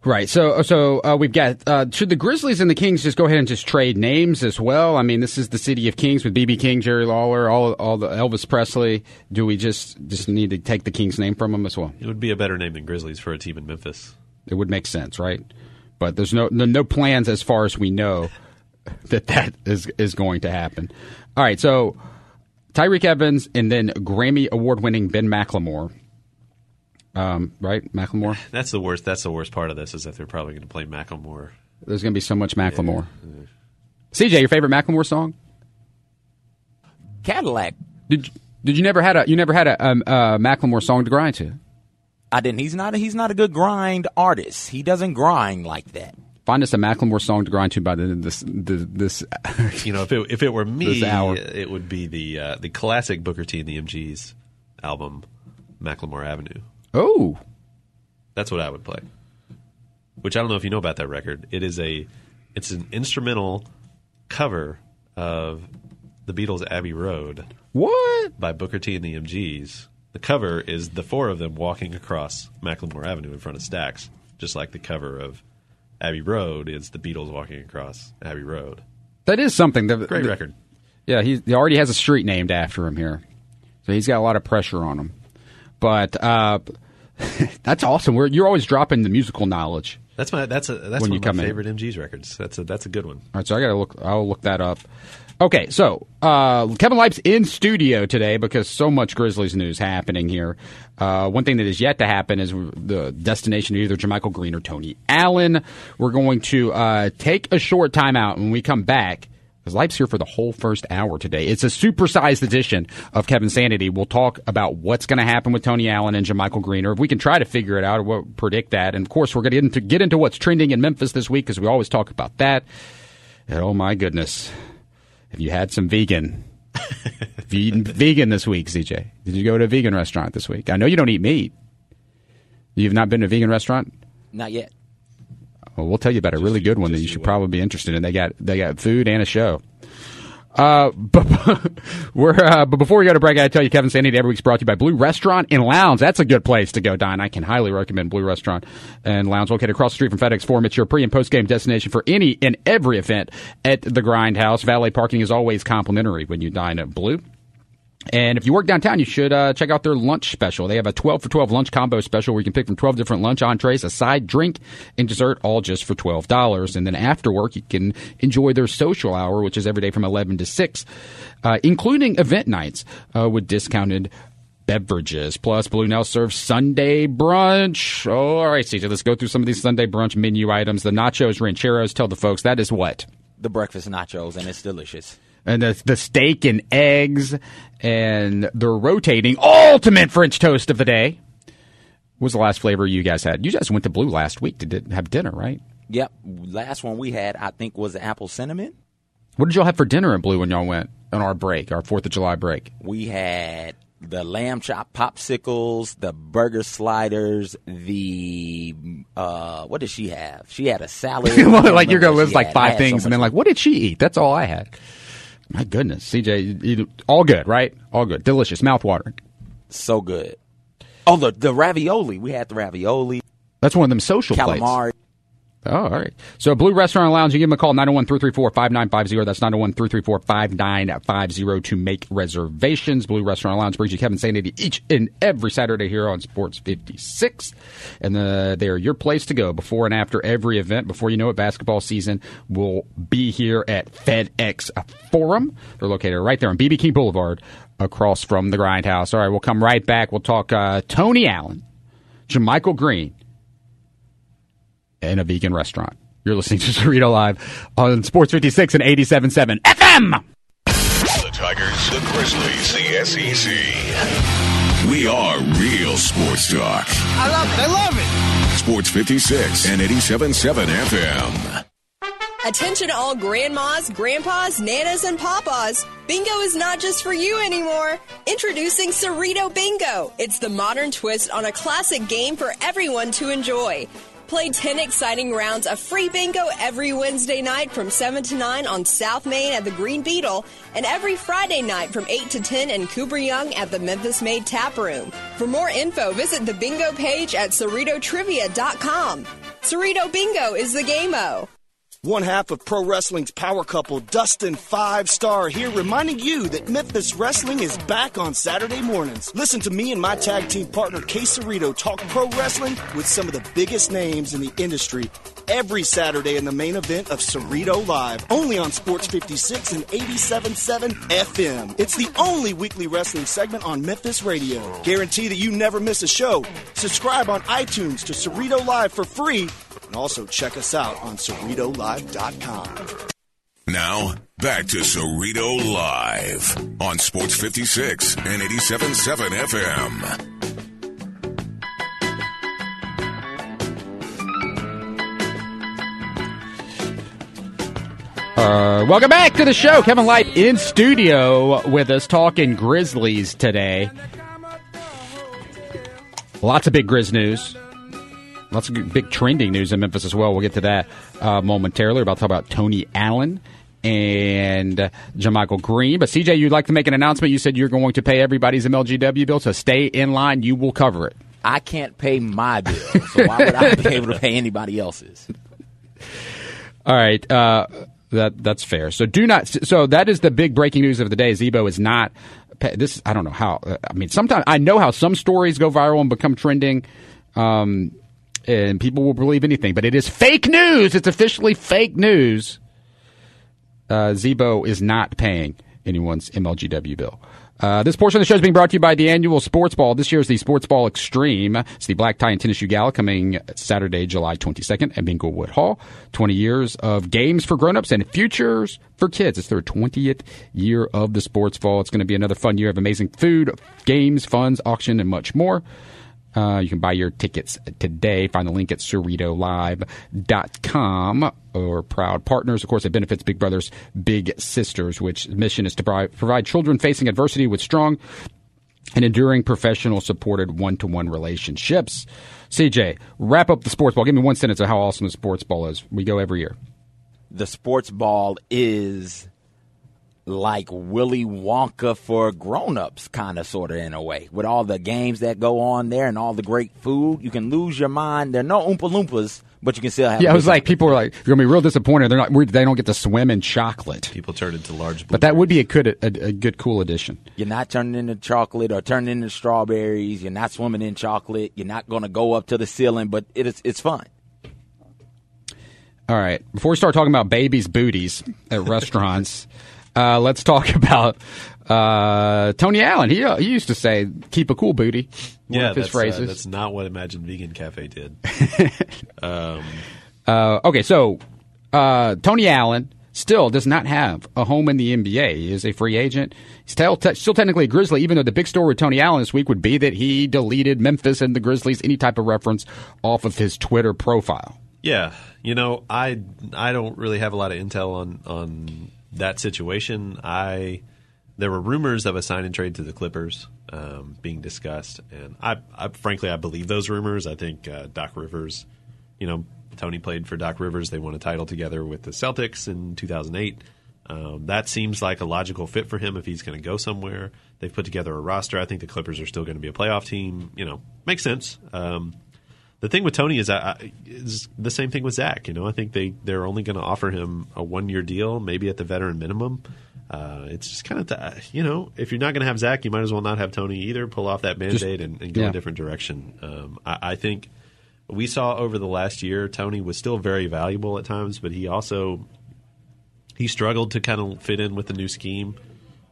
Right. So, so uh, we've got. Uh, should the Grizzlies and the Kings just go ahead and just trade names as well? I mean, this is the city of kings with BB King, Jerry Lawler, all, all the Elvis Presley. Do we just just need to take the King's name from them as well? It would be a better name than Grizzlies for a team in Memphis. It would make sense, right? But there's no no, no plans as far as we know <laughs> that that is is going to happen. All right. So Tyreke Evans and then Grammy award winning Ben McLemore. Um, right, Macklemore. <laughs> That's the worst. That's the worst part of this is that they're probably going to play Macklemore. There's going to be so much Macklemore. CJ, your favorite Macklemore song? Cadillac. Did you, did you never had a you never had a um, uh, Macklemore song to grind to? I didn't. He's not. A, he's not a good grind artist. He doesn't grind like that. Find us a Macklemore song to grind to by the end of this the, this. <laughs> You know, if it if it were me, it would be the uh, the classic Booker T and the MGs album, McLemore Avenue. oh, That's what I would play. Which I don't know if you know about that record. It is a it's an instrumental cover of the Beatles' Abbey Road what? by Booker T and the MGs. The cover is the four of them walking across McLemore Avenue in front of Stax, just like the cover of Abbey Road is the Beatles walking across Abbey Road. That is something. The, Great the- record. Yeah, he, he already has a street named after him here, so he's got a lot of pressure on him. But uh, <laughs> that's awesome. We're, you're always dropping the musical knowledge. That's my that's a that's When one you of my in. favorite MGs records. That's a that's a good one. All right, so I got to look. I'll look that up. Okay, so uh, Kevin Lipes in studio today because so much Grizzlies news happening here. Uh, one thing that is yet to happen is the destination of either JaMychal Green or Tony Allen. We're going to uh, take a short timeout when we come back. Because Lipes here for the whole first hour today. It's a supersized edition of Kevinsanity. We'll talk about what's going to happen with Tony Allen and JaMychal Green, or if we can try to figure it out or what, predict that. And of course, we're going to get into, get into what's trending in Memphis this week because we always talk about that. And oh my goodness, have you had some vegan? have you eaten vegan this week, CJ? Did you go to a vegan restaurant this week? I know you don't eat meat. You've not been to a vegan restaurant? Not yet. Well, we'll tell you about a really good one that you you should probably be interested in. They got they got food and a show. Uh, <laughs> but we're uh, but before we go to break, I tell you, Kevinsanity every week's brought to you by Blue Restaurant and Lounge. That's a good place to go dine. I can highly recommend Blue Restaurant and Lounge, located across the street from FedEx Forum. It's your pre and post game destination for any and every event at the Grindhouse. Valet parking is always complimentary when you dine at Blue. And if you work downtown, you should uh, check out their lunch special. They have a 12 for 12 lunch combo special where you can pick from 12 different lunch entrees, a side drink, and dessert, all just for $12. And then after work, you can enjoy their social hour, which is every day from 11 to 6, uh, including event nights uh, with discounted beverages. Plus, Blue Nile serves Sunday brunch. Oh, all right, CJ, let's go through some of these Sunday brunch menu items. The nachos, rancheros, tell the folks that is what? The breakfast nachos, and it's delicious and the, the steak and eggs, and the rotating ultimate French toast of the day. What was the last flavor you guys had? You guys went to Blue last week to have dinner, right? Yep. Last one we had, I think, was apple cinnamon. What did y'all have for dinner at Blue when y'all went on our break, our Fourth of July break? We had the lamb chop popsicles, the burger sliders, the uh, what did she have? She had a salad. <laughs> like you're gonna list like five things, so and then like, what did she eat? That's all I had. My goodness, CJ, all good, right? All good, delicious, mouthwatering. So good. Oh, the the ravioli. We had the ravioli. That's one of them social calamari. Plates. Oh, all right. So, Blue Restaurant Lounge, you give them a call, 901 334 5950. That's 901 334 5950 to make reservations. Blue Restaurant Lounge brings you Kevinsanity each and every Saturday here on Sports 56. And the, they're your place to go before and after every event. Before you know it, basketball season will be here at FedEx Forum. They're located right there on BB King Boulevard across from the Grindhouse. All right, we'll come right back. We'll talk uh, Tony Allen, JaMychal Green and a vegan restaurant. You're listening to <laughs> Cerrito Live on Sports 56 and 87.7 FM. The Tigers, the Grizzlies, the SEC. We are real sports talk. I love it. I love it. Sports 56 and 87.7 FM. Attention all grandmas, grandpas, nanas, and papas. Bingo is not just for you anymore. Introducing Cerrito Bingo. It's the modern twist on a classic game for everyone to enjoy. Play 10 exciting rounds of free bingo every Wednesday night from 7 to 9 on South Main at the Green Beetle and every Friday night from 8 to 10 in Cooper Young at the Memphis Made Tap Room. For more info, visit the bingo page at CerritoTrivia.com. Cerrito Bingo is the game-o. One half of pro wrestling's power couple, Dustin Five Star, here reminding you that Memphis Wrestling is back on Saturday mornings. Listen to me and my tag team partner, Cerrito, talk pro wrestling with some of the biggest names in the industry every Saturday in the main event of Cerrito Live, only on Sports 56 and 87.7 FM. It's the only weekly wrestling segment on Memphis radio. Guarantee that you never miss a show. Subscribe on iTunes to Cerrito Live for free and also check us out on CerritoLive.com. Now, back to Cerrito Live on Sports 56 and 87.7 FM. Uh, welcome back to the show. Kevin Lipe in studio with us talking Grizzlies today. Lots of big Grizz news. Lots of big trending news in Memphis as well. We'll get to that uh, momentarily. We're about to talk about Tony Allen and uh, JaMychal Green. But CJ, you'd like to make an announcement. You said you're going to pay everybody's MLGW bill, so stay in line. You will cover it. I can't pay my bill, so why would I be able to pay anybody else's? <laughs> All right. Uh, that that's fair. So do not. So that is the big breaking news of the day. Z-Bo is not. This I don't know how. I mean, sometimes I know how some stories go viral and become trending. Um, and people will believe anything. But it is fake news. It's officially fake news. Uh, Z-Bo is not paying anyone's MLGW bill. Uh, this portion of the show is being brought to you by the annual Sports Ball. This year is the Sports Ball Extreme. It's the black tie and tennis shoe gala coming Saturday, July 22nd at Minglewood Hall. 20 years of games for grown-ups and futures for kids. It's their 20th year of the Sports Ball. It's going to be another fun year of amazing food, games, funds, auction, and much more. Uh, you can buy your tickets today. Find the link at CerritoLive.com or proud partners. Of course, it benefits Big Brothers Big Sisters, which mission is to provide children facing adversity with strong and enduring professional supported one to one relationships. CJ, wrap up the sports ball. Give me one sentence of how awesome the sports ball is. We go every year. The sports ball is like Willy Wonka for grown-ups kind of sort of in a way with all the games that go on there and all the great food you can lose your mind there are no oompa loompas but you can still have. Yeah, a I was like, people were like, "You're gonna be real disappointed. They're not. They don't get to swim in chocolate." People turn into large. But that would be a good, a, a good, cool addition. You're not turning into chocolate or turning into strawberries. You're not swimming in chocolate. You're not going to go up to the ceiling, but it is it's fun. All right. Before we start talking about babies' booties at restaurants, <laughs> uh, let's talk <laughs> about uh, Tony Allen. He, uh, he used to say, "Keep a cool booty." One yeah, of his that's, uh, phrases. that's not what Imagine Vegan Cafe did. <laughs> um, Uh, okay, so uh, Tony Allen still does not have a home in the NBA. He is a free agent. He's still, te- still technically a Grizzly, even though the big story with Tony Allen this week would be that he deleted Memphis and the Grizzlies, any type of reference off of his Twitter profile. Yeah, you know, I I don't really have a lot of intel on on that situation. I there were rumors of a sign and trade to the Clippers um, being discussed, and I, I frankly I believe those rumors. I think uh, Doc Rivers, you know, Tony played for Doc Rivers. They won a title together with the Celtics in 2008. Um, that seems like a logical fit for him if he's going to go somewhere. They've put together a roster. I think the Clippers are still going to be a playoff team. You know, makes sense. Um, the thing with Tony is, uh, is the same thing with Zach. You know, I think they they're only going to offer him a one year deal, maybe at the veteran minimum. Uh, it's just kind of you know, if you're not going to have Zach, you might as well not have Tony either. Pull off that band aid and, and go yeah. a different direction. Um, I, I think we saw over the last year, Tony was still very valuable at times, but he also he struggled to kind of fit in with the new scheme.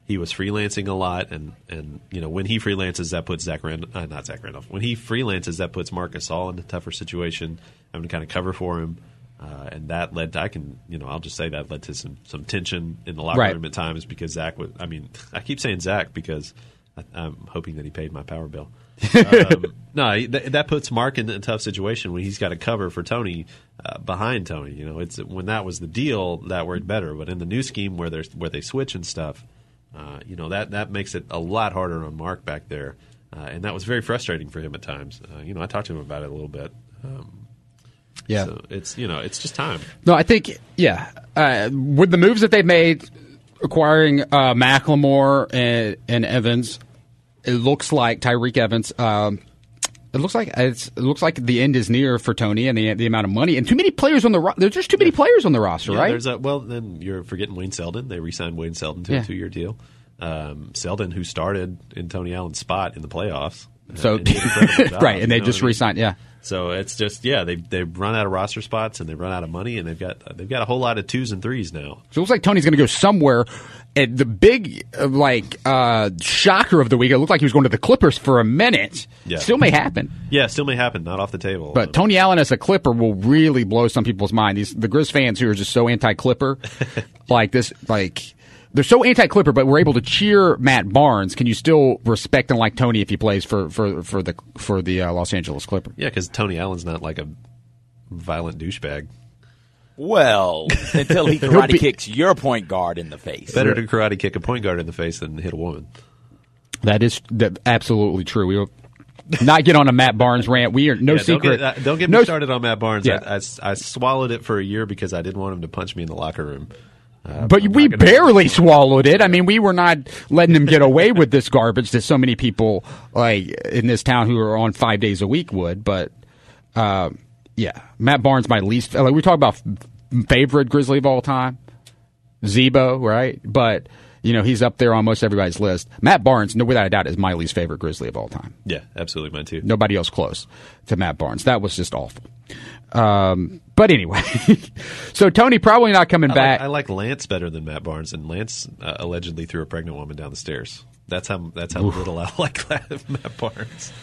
He was freelancing a lot, and and you know when he freelances, that puts Zach Rand- uh, not Zach Randolph. When he freelances, that puts Marcus all in a tougher situation, having to kind of cover for him, uh, and that led to I can you know I'll just say that led to some some tension in the locker Right. room at times because Zach was. I mean, I keep saying Zach because I, I'm hoping that he paid my power bill. um, <laughs> no, th- that puts Marc in a tough situation when he's got to cover for Tony uh, behind Tony. You know, it's when that was the deal that worked better, but in the new scheme where there's where they switch and stuff, uh, you know that that makes it a lot harder on Marc back there, uh, and that was very frustrating for him at times. Uh, you know, I talked to him about it a little bit. Um, Yeah. so it's you know it's just time. No, I think yeah. Uh, with the moves that they've made, acquiring uh, McLemore and, and Evans, it looks like Tyreke Evans. Um, it looks like it's, it looks like the end is near for Tony and the the amount of money and too many players on the ro- there's just too many players on the roster, Yeah, right? There's a, well, then you're forgetting Wayne Selden. They re-signed Wayne Selden to Yeah. a two-year deal. Um, Selden, who started in Tony Allen's spot in the playoffs, So and did an incredible <laughs> job, right, and they just what I mean? re-signed. Yeah, So it's just yeah, they they've run out of roster spots and they've run out of money and they've got they've got a whole lot of twos and threes now. so it looks like Tony's going to go somewhere. And the big uh, like uh, shocker of the week, it looked like he was going to the Clippers for a minute. Yeah. Still may happen. Yeah, still may happen, not off the table. But Tony Allen as a Clipper will really blow some people's mind. These the Grizz fans who are just so anti-Clipper, <laughs> like this, like they're so anti-Clipper, but we're able to cheer Matt Barnes. Can you still respect and like Tony if he plays for for for the for the uh, Los Angeles Clippers? yeah, because Tony Allen's not like a violent douchebag. Well, <laughs> until he karate be- kicks your point guard in the face. Better to karate kick a point guard in the face than hit a woman. That is that, absolutely true. We will not get on a Matt Barnes rant. We are no Yeah, secret. Don't get, uh, don't get no me started on Matt Barnes. Yeah. I, I, I swallowed it for a year because I didn't want him to punch me in the locker room. Uh, But I'm we barely swallowed it. I mean, we were not letting them get away with this garbage that so many people like in this town who are on five days a week would. But uh, yeah, Matt Barnes, my least. Like we talk about favorite Grizzly of all time, Z-Bo, right? But you know he's up there on most everybody's list. Matt Barnes, no without a doubt, is my least favorite Grizzly of all time. Yeah, absolutely, mine too. Nobody else close to Matt Barnes. That was just awful. Um, but anyway, <laughs> so Tony probably not coming I back. like, I like Lance better than Matt Barnes, and Lance uh, allegedly threw a pregnant woman down the stairs. That's how that's how little I <laughs> like that Matt Barnes.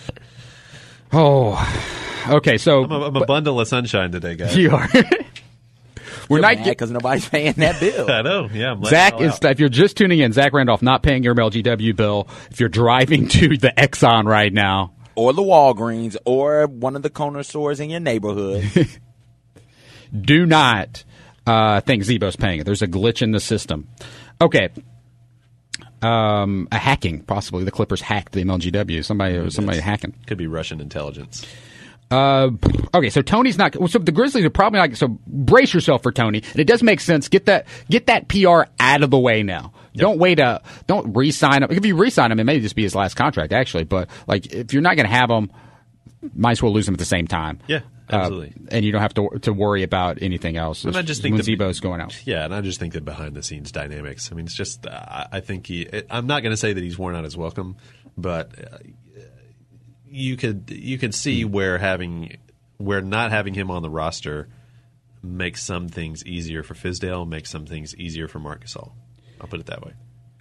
Oh, okay. So I'm a, I'm a bundle of sunshine today, guys. you are. <laughs> We're not get, because nobody's paying that bill. I know. Yeah, I'm Zach is. out. If you're just tuning in, Zach Randolph not paying your MLGW bill. If you're driving to the Exxon right now, or the Walgreens, or one of the corner stores in your neighborhood. <laughs> do not uh, think Z-Bo's paying it. There's a glitch in the system. Okay. Um, a hacking, possibly the Clippers hacked the MLGW. Somebody, somebody hacking. Could be Russian intelligence. Uh, okay, so Tony's not. So the Grizzlies are probably not. So brace yourself for Tony, and it does make sense. Get that get that PR out of the way now. Don't wait. Uh, don't re-sign him. If you re-sign him, it may just be his last contract, actually. But like, if you're not going to have him, might as well lose him at the same time. Yeah, Uh, absolutely. and you don't have to to worry about anything else. And I just think when the- Z-Bo's going out. Yeah, and I just think that behind the scenes dynamics. I mean, it's just I, I think he. I'm not going to say that he's worn out his welcome, but uh, you could you could see where having where not having him on the roster makes some things easier for Fizdale, makes some things easier for Marc Gasol. I'll put it that way.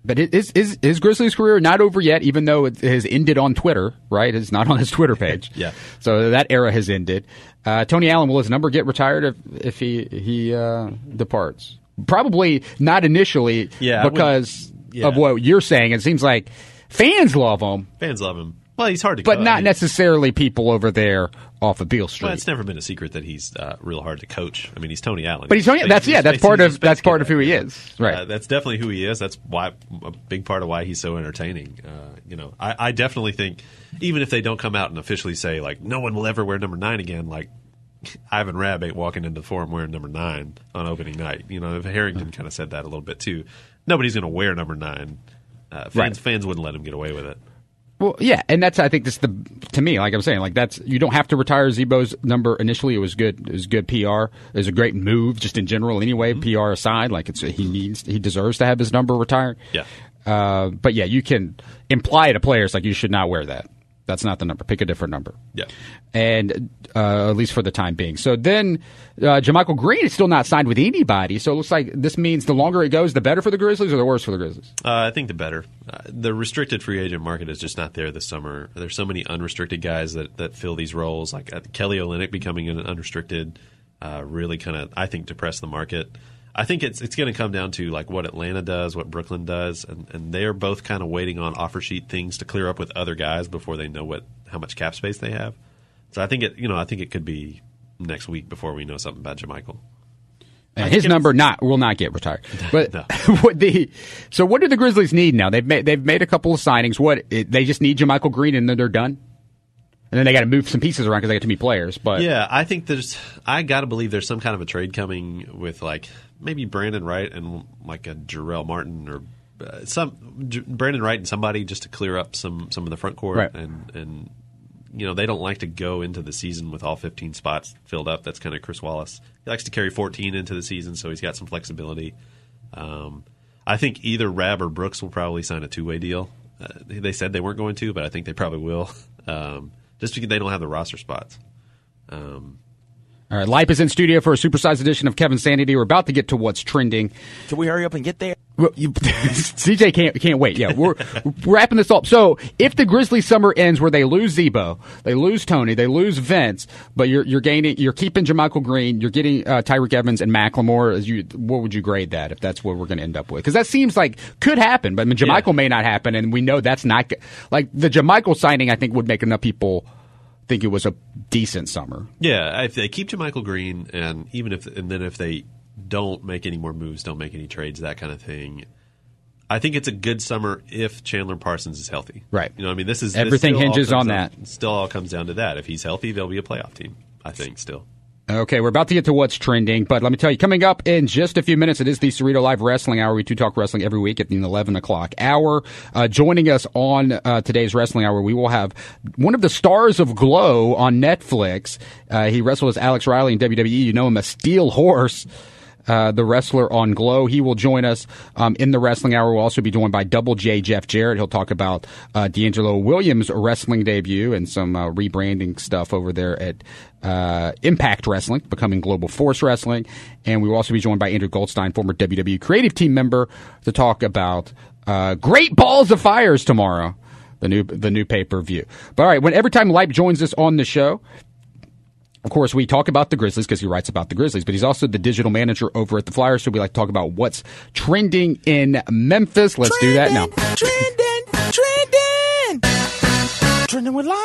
But it- is his Grizzlies career not over yet? Even though it has ended on Twitter, right? It's not on his Twitter page. <laughs> Yeah. So that era has ended. Uh, Tony Allen will his number get retired if if he he uh, departs? Probably not initially. Yeah, Because yeah. of what you're saying. It seems like fans love him, Fans love him. Well, he's hard to, but co- I not mean, necessarily people over there off of Beale Street. Well, it's never been a secret that he's uh, real hard to coach. I mean, he's Tony Allen. But he's Tony- He's- that's- yeah, that's part of- that's part of who he is. Right. Uh, that's definitely who he is. That's why a big part of why he's so entertaining. Uh, you know, I, I definitely think even if they don't come out and officially say like no one will ever wear number nine again, like <laughs> Ivan Rabb ain't walking into the forum wearing number nine on opening night. You know, if Harrington kind of said that a little bit too. Nobody's going to wear number nine. Uh, fans Right. fans wouldn't let him get away with it. Well, yeah, and that's I think this the to me, like I'm saying, like that's you don't have to retire Z-Bo's number initially. It was good. It was good PR. It was a great move, just in general. Anyway, PR aside, like it's he needs he deserves to have his number retired. Yeah. Uh, but yeah, you can imply to players like you should not wear that. That's not the number. Pick a different number. Yeah. And uh, at least for the time being. So then, uh, JaMychal Green is still not signed with anybody. So it looks like this means the longer it goes, the better for the Grizzlies, or the worse for the Grizzlies. Uh, I think the better. Uh, the restricted free agent market is just not there this summer. There's so many unrestricted guys that, that fill these roles. Like uh, Kelly Olynyk becoming an unrestricted, uh, really kind of I think depressed the market. I think it's it's going to come down to like what Atlanta does, what Brooklyn does, and, and they are both kind of waiting on offer sheet things to clear up with other guys before they know what how much cap space they have. So I think it you know I think it could be next week before we know something about JaMychal. And his number not will not get retired. <laughs> But No. <laughs> what the so what do the Grizzlies need now? They've made they've made a couple of signings. What they just need JaMychal Green and then they're done. And then they got to move some pieces around because they got too many players. But Yeah, I think there's. I got to believe there's some kind of a trade coming with like maybe Brandon Wright and like a Jarell Martin or uh, some J- Brandon Wright and somebody just to clear up some some of the front court Right. and and you know they don't like to go into the season with all 15 spots filled up. That's kind of Chris Wallace. He likes to carry 14 into the season, so he's got some flexibility. Um, I think either Rabb or Brooks will probably sign a two way deal. Uh, they said they weren't going to, but I think they probably will. <laughs> Um, just because they don't have the roster spots. Um, all right, Lipe is in studio for a supersized edition of Kevinsanity. We're about to get to what's trending. Can we hurry up and get there? Well, you, <laughs> CJ can't can't wait. Yeah, we're wrapping this up. So if the Grizzlies summer ends where they lose Z-Bo, they lose Tony, they lose Vince, but you're you're gaining, you're keeping JaMychal Green, you're getting uh, Tyreke Evans and McLemore. As you, what would you grade that if that's what we're going to end up with? Because that seems like could happen, but I mean, JaMychal may not happen, and we know that's not like the JaMychal signing. I think would make enough people think it was a decent summer. Yeah, if they keep JaMychal Green, and even if and then if they don't make any more moves, don't make any trades, that kind of thing. I think it's a good summer if Chandler Parsons is healthy. Right. You know, I mean, this is Everything all hinges on down- that. Still, all comes down to that. If he's healthy, they'll be a playoff team. I think still. Okay, we're about to get to what's trending, but let me tell you, coming up in just a few minutes, it is the Cerrito Live Wrestling Hour. We do talk wrestling every week at the 11 o'clock hour. Uh, joining us on uh, today's Wrestling Hour, we will have one of the stars of Glow on Netflix. Uh, he wrestled as Alex Riley in WWE. You know him as Steel Horse. Uh, the wrestler on Glow. He will join us um, in the wrestling hour. We'll also be joined by Double J Jeff Jarrett. He'll talk about uh, DeAngelo Williams' wrestling debut and some uh, rebranding stuff over there at uh, Impact Wrestling, becoming Global Force Wrestling. And we will also be joined by Andrew Goldstein, former WWE creative team member, to talk about uh, Great Balls of Fires tomorrow. The new the new pay per view. But all right, when every time Lipe joins us on the show, of course, we talk about the Grizzlies because he writes about the Grizzlies, but he's also the digital manager over at the Flyers. So we like to talk about what's trending in Memphis. Let's do that now. Trending, trending, trending with Lipe.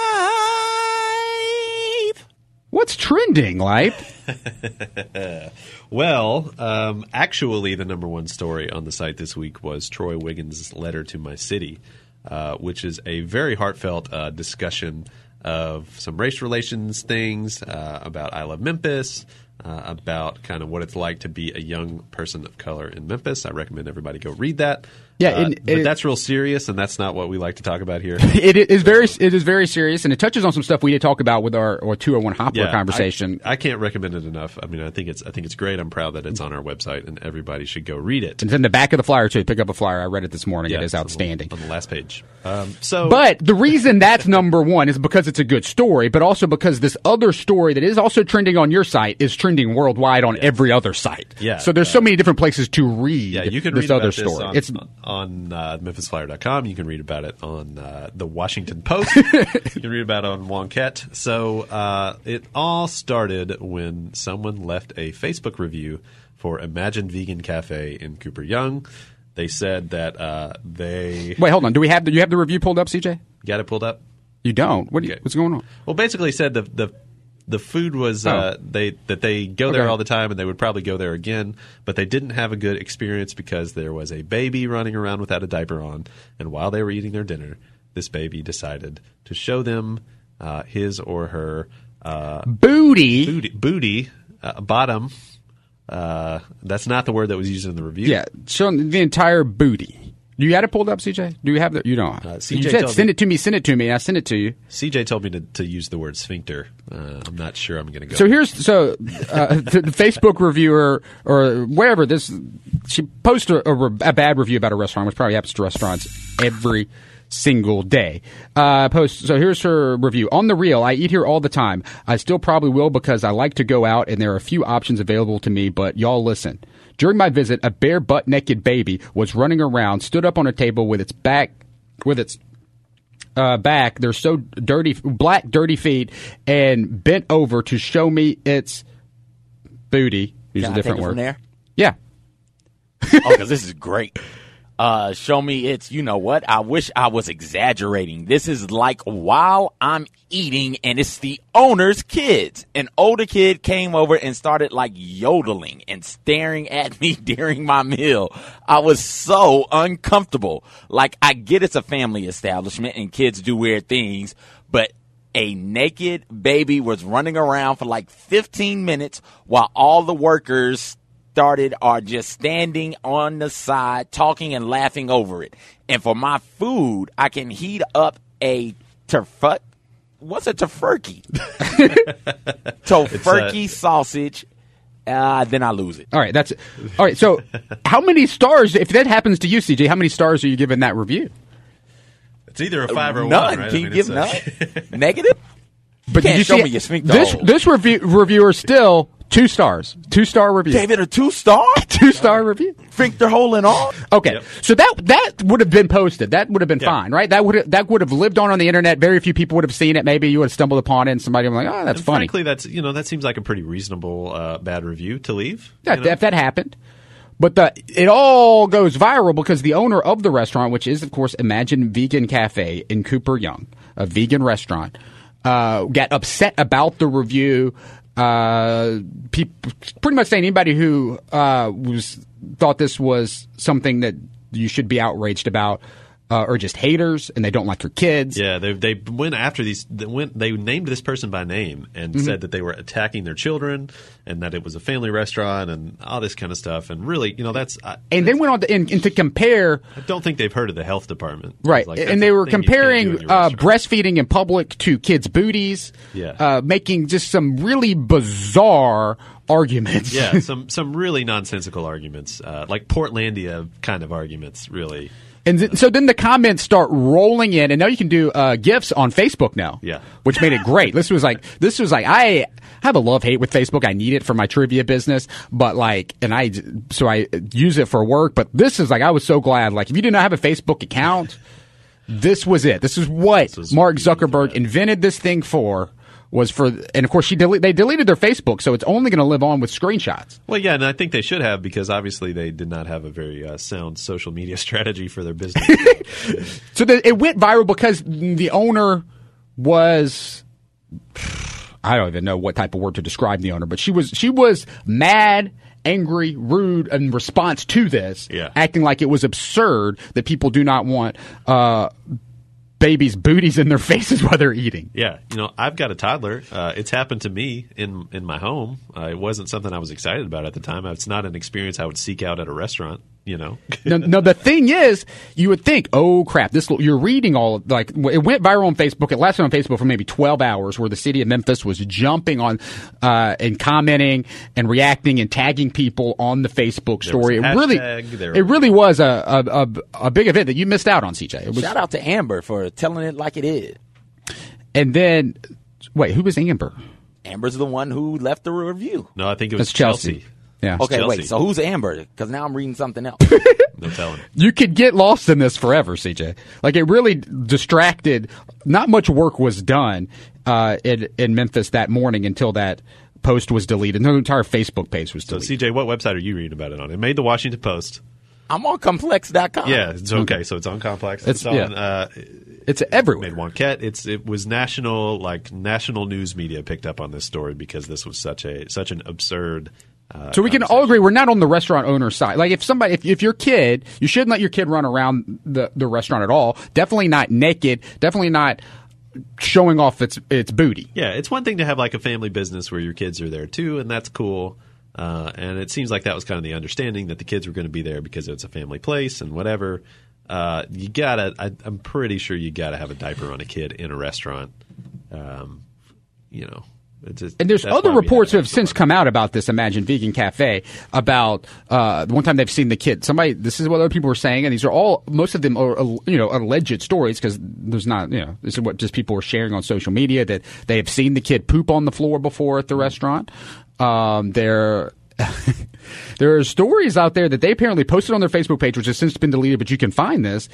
What's trending, Lipe? <laughs> Well, um, actually, the number one story on the site this week was Troy Wiggins' letter to my city, uh, which is a very heartfelt uh, discussion of some race relations things uh, about I Love Memphis, uh, about kind of what it's like to be a young person of color in Memphis. I recommend everybody go read that. Yeah, Uh, and- but and- that's real serious, and that's not what we like to talk about here. <laughs> It is very it is very serious, and it touches on some stuff we did talk about with our or two hundred one Hopper conversation. I, I can't recommend it enough. I mean, I think it's I think it's great. I'm proud that it's on our website, and everybody should go read it. it's in the back of the flyer too. Pick up a flyer. I read it this morning. Yeah, it is it's on the- outstanding. on the last page. Um, so, But the reason that's number one is because it's a good story, but also because this other story that is also trending on your site is trending worldwide on every other site. Yeah, So there's so many different places to read. yeah, you can this read other about this story. on, it's on uh, MemphisFlyer.com. You can read about it on uh, the Washington Post. <laughs> you can read about it on Wonkette. So uh, it all started when someone left a Facebook review for Imagine Vegan Cafe in Cooper Young. They said that uh, they wait, hold on. Do we have the, you have the review pulled up, CJ? got it pulled up. You don't. What do you, Okay. what's going on? Well, basically said the the the food was uh, Oh. they that they go there all the time and they would probably go there again, but they didn't have a good experience because there was a baby running around without a diaper on, and while they were eating their dinner, this baby decided to show them uh, his or her uh, Booty. booty, booty uh, bottom. Uh, that's not the word that was used in the review. Yeah, showing the entire booty. You had it pulled up, CJ? Do you have the? You don't. Uh, you CJ said send me- it to me. Send it to me. I sent it to you. CJ told me to, to use the word sphincter. Uh, I'm not sure I'm going to go. So here's so uh, <laughs> the, the Facebook reviewer or wherever this she posted a, a, a bad review about a restaurant, which probably happens to restaurants every single day. Uh, post so here's her review on the real. I eat here all the time. I still probably will because I like to go out and there are a few options available to me. But y'all listen. During my visit, a bare butt naked baby was running around, stood up on a table with its back with its uh, back. They're so dirty, black, dirty feet, and bent over to show me its booty. Use Can a different word. Yeah. oh, because this is great. <laughs> Uh, show me it's, you know what? I wish I was exaggerating. This is like while I'm eating and it's the owner's kids. An older kid came over and started like yodeling and staring at <laughs> me during my meal. I was so uncomfortable. Like I get it's a family establishment and kids do weird things, but a naked baby was running around for like 15 minutes while all the workers started are just standing on the side talking and laughing over it. And for my food, I can heat up a turf what's a tofurkey? <laughs> tofurkey sausage. Uh, then I lose it. All right. That's it. all right. So, how many stars? If that happens to you, CJ, how many stars are you giving that review? it's either a five or a None. one. Right? Can I you mean, give it's a- none? <laughs> Negative? But can't did you show see me your sphincter this hole. this review reviewer still two stars, two star review, Gave it a two star? <laughs> two star review. Sphincter hole and all? Okay, Yep. so that that would have been posted. That would have been Yeah. fine, right? That would that would have lived on on the internet. Very few people would have seen it. Maybe you would have stumbled upon it, and somebody would be like, "Oh, that's And funny." Frankly, that's you know that seems like a pretty reasonable uh, bad review to leave. Yeah, you know? if that happened. But the it all goes viral because the owner of the restaurant, which is of course Imagine Vegan Cafe in Cooper Young, a vegan restaurant, uh, got upset about the review. Uh, peop pretty much saying anybody who uh, was thought this was something that you should be outraged about uh, are just haters and they don't like your kids. Yeah, they they went after these. They went. They named this person by name and Mm-hmm. said that they were attacking their children and that it was a family restaurant and all this kind of stuff. And really, you know, that's. I, And then went on to, and, and to compare I don't think they've heard of the health department. Right, Like, and they were thing you can't do in comparing uh, breastfeeding in public to kids' booties. Yeah. uh, making just some really bizarre arguments. yeah, <laughs> some some really nonsensical arguments, uh, like Portlandia kind of arguments. Really, and th- so then the comments start rolling in, and now you can do uh, gifs on Facebook now. Yeah. which made it great. this was like this was like I have a love hate with Facebook. I need it for my trivia business, but like, and I so I use it for work. But this is like I was so glad. Like, if you did not have a Facebook account. This was it. This is what was Mark what you needed Zuckerberg invented this thing for. Was for, and of course, she dele- they deleted their Facebook, so it's only going to live on with screenshots. well, yeah, and I think they should have because obviously they did not have a very uh, sound social media <laughs> strategy for their business. <laughs> So the, it went viral because the owner was. I don't even know what type of word to describe the owner, but she was she was mad, angry, rude in response to this, Yeah. acting like it was absurd that people do not want uh, babies' booties in their <laughs> faces while they're eating. Yeah, you know, I've got a toddler. Uh, it's happened to me in in my home. Uh, it wasn't something I was excited about at the time. It's not an experience I would seek out at a restaurant. You know, <laughs> no, no, the thing is, you would think, oh crap, this you're reading all like it went viral on Facebook. It lasted on Facebook for maybe 12 hours, where the city of Memphis was jumping on uh, and commenting and reacting and tagging people on the Facebook story. It really, it really was a, a, a, a big event that you missed out on, CJ. Was, Shout out to Amber for telling it like it is. And then, wait, who was Amber? Amber's the one who left the review. No, I think it was Chelsea. Chelsea. Yeah. Okay, Chelsea. wait. So who's Amber? Because now I'm reading something else. <laughs> No telling. You could get lost in this forever, CJ. Like it really distracted. Not much work was done uh, in in Memphis that morning until that post was deleted. The entire Facebook page was So, deleted. CJ, what website are you reading about it on? It made the Washington Post. I'm on complex.com. Yeah, it's okay. So it's on Complex. It's- It's, on. yeah. Uh, it's everywhere. made Wonkette. It's it was national like national news media picked up on this story because this was such a such an absurd. Uh, So we can all agree we're not on the restaurant owner side. Like if somebody, if, if your kid, you shouldn't let your kid run around the, the restaurant at all. Definitely not naked. Definitely not showing off its its booty. Yeah, it's one thing to have like a family business where your kids are there too, and that's cool. Uh, and it seems like that was kind of the understanding that the kids were going to be there because it's a family place and whatever. Uh, you gotta, I, I'm pretty sure you gotta have a diaper on a kid in a restaurant. Um, you know, just, And there's other reports that have since come out about this Imagine Vegan Cafe about uh, the one time they've seen the kid. Somebody, this is what other people were saying, and these are all most of them are you know alleged stories because there's not you know this is what just people were sharing on social media that they have seen the kid poop on the floor before at the restaurant. Um, there. <laughs> there are stories out there that they apparently posted on their Facebook page, which has since been deleted, but you can find this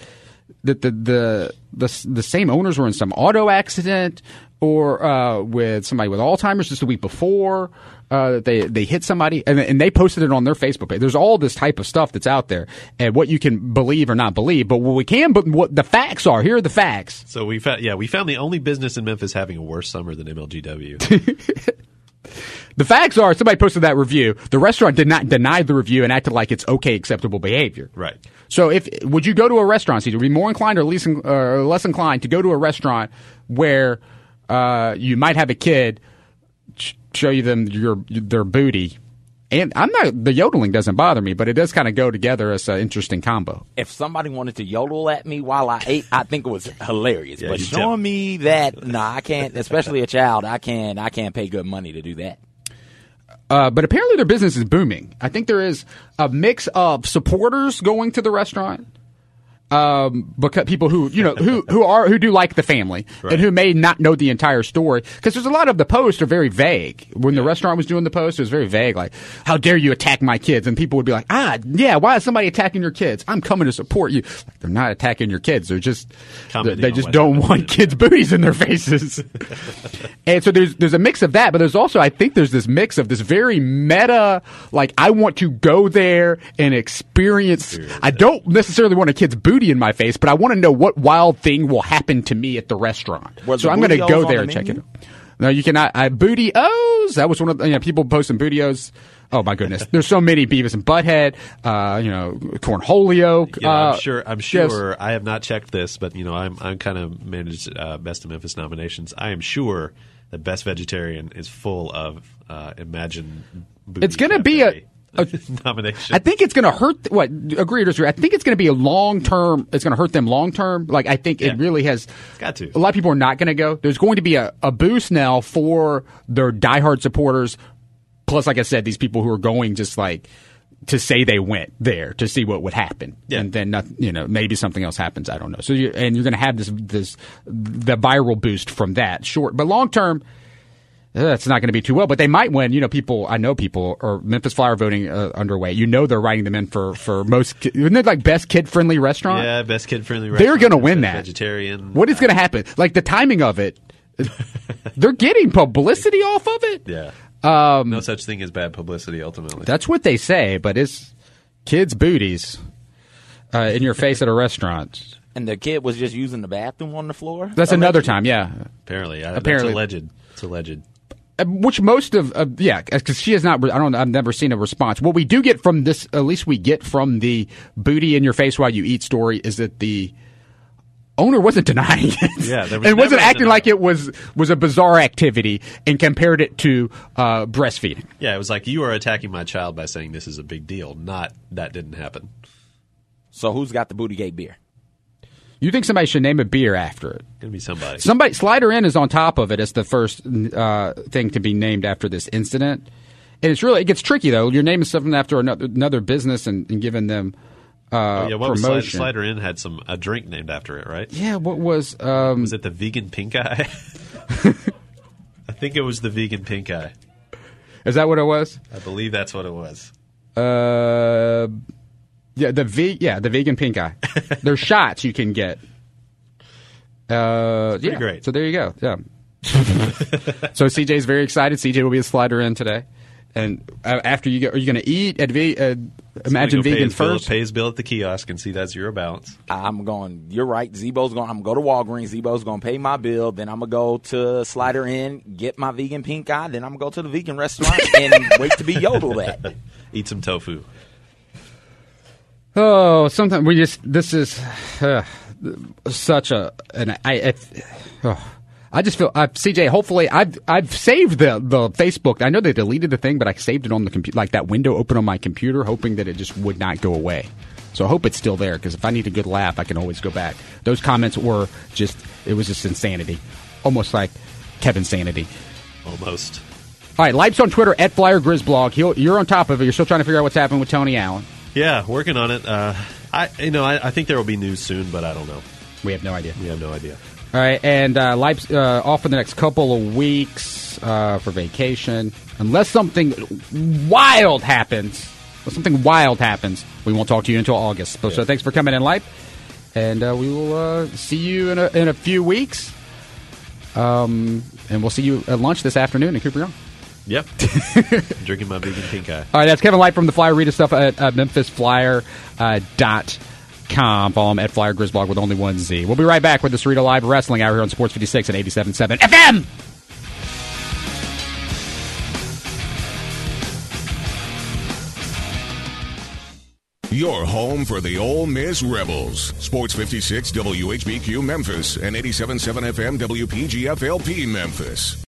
that the the the, the same owners were in some auto accident or uh, with somebody with Alzheimer's just a week before. Uh, they they hit somebody and, and they posted it on their Facebook page. There's all this type of stuff that's out there, and what you can believe or not believe. But what we can, but what the facts are, here are the facts. So we found, yeah, we found the only business in Memphis having a worse summer than MLGW. <laughs> The facts are, somebody posted that review. The restaurant did not deny the review and acted like it's okay, acceptable behavior. right. So, if would you go to a restaurant? Cedar? Would you be more inclined or less, uh, less inclined to go to a restaurant where uh, you might have a kid sh- show you them your their booty? And I'm not the yodeling doesn't bother me, but it does kind of go together as an interesting combo. If somebody wanted to yodel at me while I ate, I think it was hilarious. Yeah, but you showing tell. me that, no, I can't. Especially a child, I can't. I can't pay good money to do that. Uh, but apparently their business is booming. I think there is a mix of supporters going to the restaurant. Um, because people who you know who who are who do like the family and who may not know the entire story because there's a lot of the posts are very vague. When the restaurant was doing the post, it was very vague, like "How dare you attack my kids?" And people would be like, "Ah, yeah, why is somebody attacking your kids? I'm coming to support you." Like, they're not attacking your kids; they're just Commenting they just don't want kids' booties in their faces. <laughs> And so there's there's a mix of that, but there's also I think there's this mix of this very meta, like I want to go there and experience. I don't necessarily want a kid's booty in my face, but I want to know what wild thing will happen to me at the restaurant. Were so the I'm going to go there the and check it. out. No, you cannot. I, booty O's. That was one of the, you know, people posting booty O's. Oh my goodness! <laughs> There's so many Beavis and Butthead. Uh, you know, Cornholio. Uh, I'm sure. I'm yes. sure. I have not checked this, but you know, I'm I'm kind of managed uh, best of Memphis nominations. I am sure that best vegetarian is full of uh, imagine. Booty It's gonna be a- a- <laughs> nomination. I think it's going to hurt. What agree or disagree? I think it's going to be a long term. It's going to hurt them long term. Like I think Yeah. it really has. got to. A lot of people are not going to go. There's going to be a, a boost now for their diehard supporters. Plus, like I said, these people who are going just like to say they went there to see what would happen, Yeah. and then not, you know maybe something else happens. I don't know. So you and you're going to have this this the viral boost from that. Short, but long term. That's not going to be too well, but they might win. You know, people. I know people or Memphis Flyer voting uh, underway. You know, they're writing them in for for most. ki- Isn't it like best kid friendly restaurant? yeah, best kid friendly. They're going to win that. Vegetarian. What is going to happen? Like the timing of it, <laughs> they're getting publicity off of it. Yeah. Um, no such thing as bad publicity. Ultimately, That's what they say, but it's kids' booties uh, in your face at a restaurant. And the kid was just using the bathroom on the floor. That's another time, yeah. apparently. I, Apparently. that's alleged. It's alleged. Uh, which most of uh, yeah because she has not i don't i've never seen a response what we do get from this at least we get from the booty in your face while you eat story is that the owner wasn't denying it. Yeah, there was <laughs> and wasn't acting denial. like it was was a bizarre activity and compared it to uh, breastfeeding. Yeah, it was like you are attacking my child by saying this is a big deal. Not that didn't happen. So who's got the Booty Gate beer? You think somebody should name a beer after it? Gonna be somebody. Somebody Slider Inn is on top of it as the first uh, thing to be named after this incident, and it's really it gets tricky though. You're naming something after another another business and, and giving them uh, Oh, yeah, what was Slider, promotion. Slider Inn had some a drink named after it, right? Yeah, what was um, Was it the vegan pink eye? <laughs> I think it was the vegan pink eye. is that what it was? I believe that's what it was. Uh, yeah, the ve- yeah the vegan pink eye. There's <laughs> shots you can get. Uh, yeah, great. So there you go. Yeah. <laughs> so CJ's very excited. CJ will be a Slider Inn today, and uh, after you get, are you going to eat at ve- uh, Imagine Somebody go pay Vegan his bill- first? Pay his bill at the kiosk and see that zero balance. I'm going. You're right. Z-Bo's going. I'm going to go to Walgreens. Z-Bo's going to pay my bill. Then I'm gonna go to Slider Inn, get my vegan pink eye. Then I'm gonna go to the vegan restaurant and <laughs> wait to be yodeled at. Eat some tofu. Oh, sometimes we just this is uh, such a an I. I oh. I just feel uh, CJ. Hopefully, I've I've saved the the Facebook. I know they deleted the thing, but I saved it on the computer, like that window open on my computer, hoping that it just would not go away. So I hope it's still there because if I need a good laugh, I can always go back. Those comments were just it was just insanity, almost like Kevinsanity. Almost. All right, Lipe's on Twitter at Flyer Grizblog. He'll, you're on top of it. You're still trying to figure out what's happening with Tony Allen. Yeah, working on it. Uh, I you know I, I think there will be news soon, but I don't know. We have no idea. We have no idea. All right, and uh, uh, off for the next couple of weeks uh, for vacation. Unless something wild happens, unless something wild happens, we won't talk to you until August. So, so thanks for coming in, Lipe, and uh, we will uh, see you in a, in a few weeks. Um, and we'll see you at lunch this afternoon in Cooper Young. Yep. <laughs> Drinking my vegan pink eye. All right, that's Kevin Lipe from the Flyer. Read his stuff at uh, MemphisFlyer uh, dot com. Follow him at Flyer Grizblog with only one Z. We'll be right back with the Cerrito Live Wrestling Hour here on Sports 56 and 87.7 FM. Your home for the Ole Miss Rebels. Sports 56 WHBQ Memphis and 87.7 FM WPGFLP Memphis.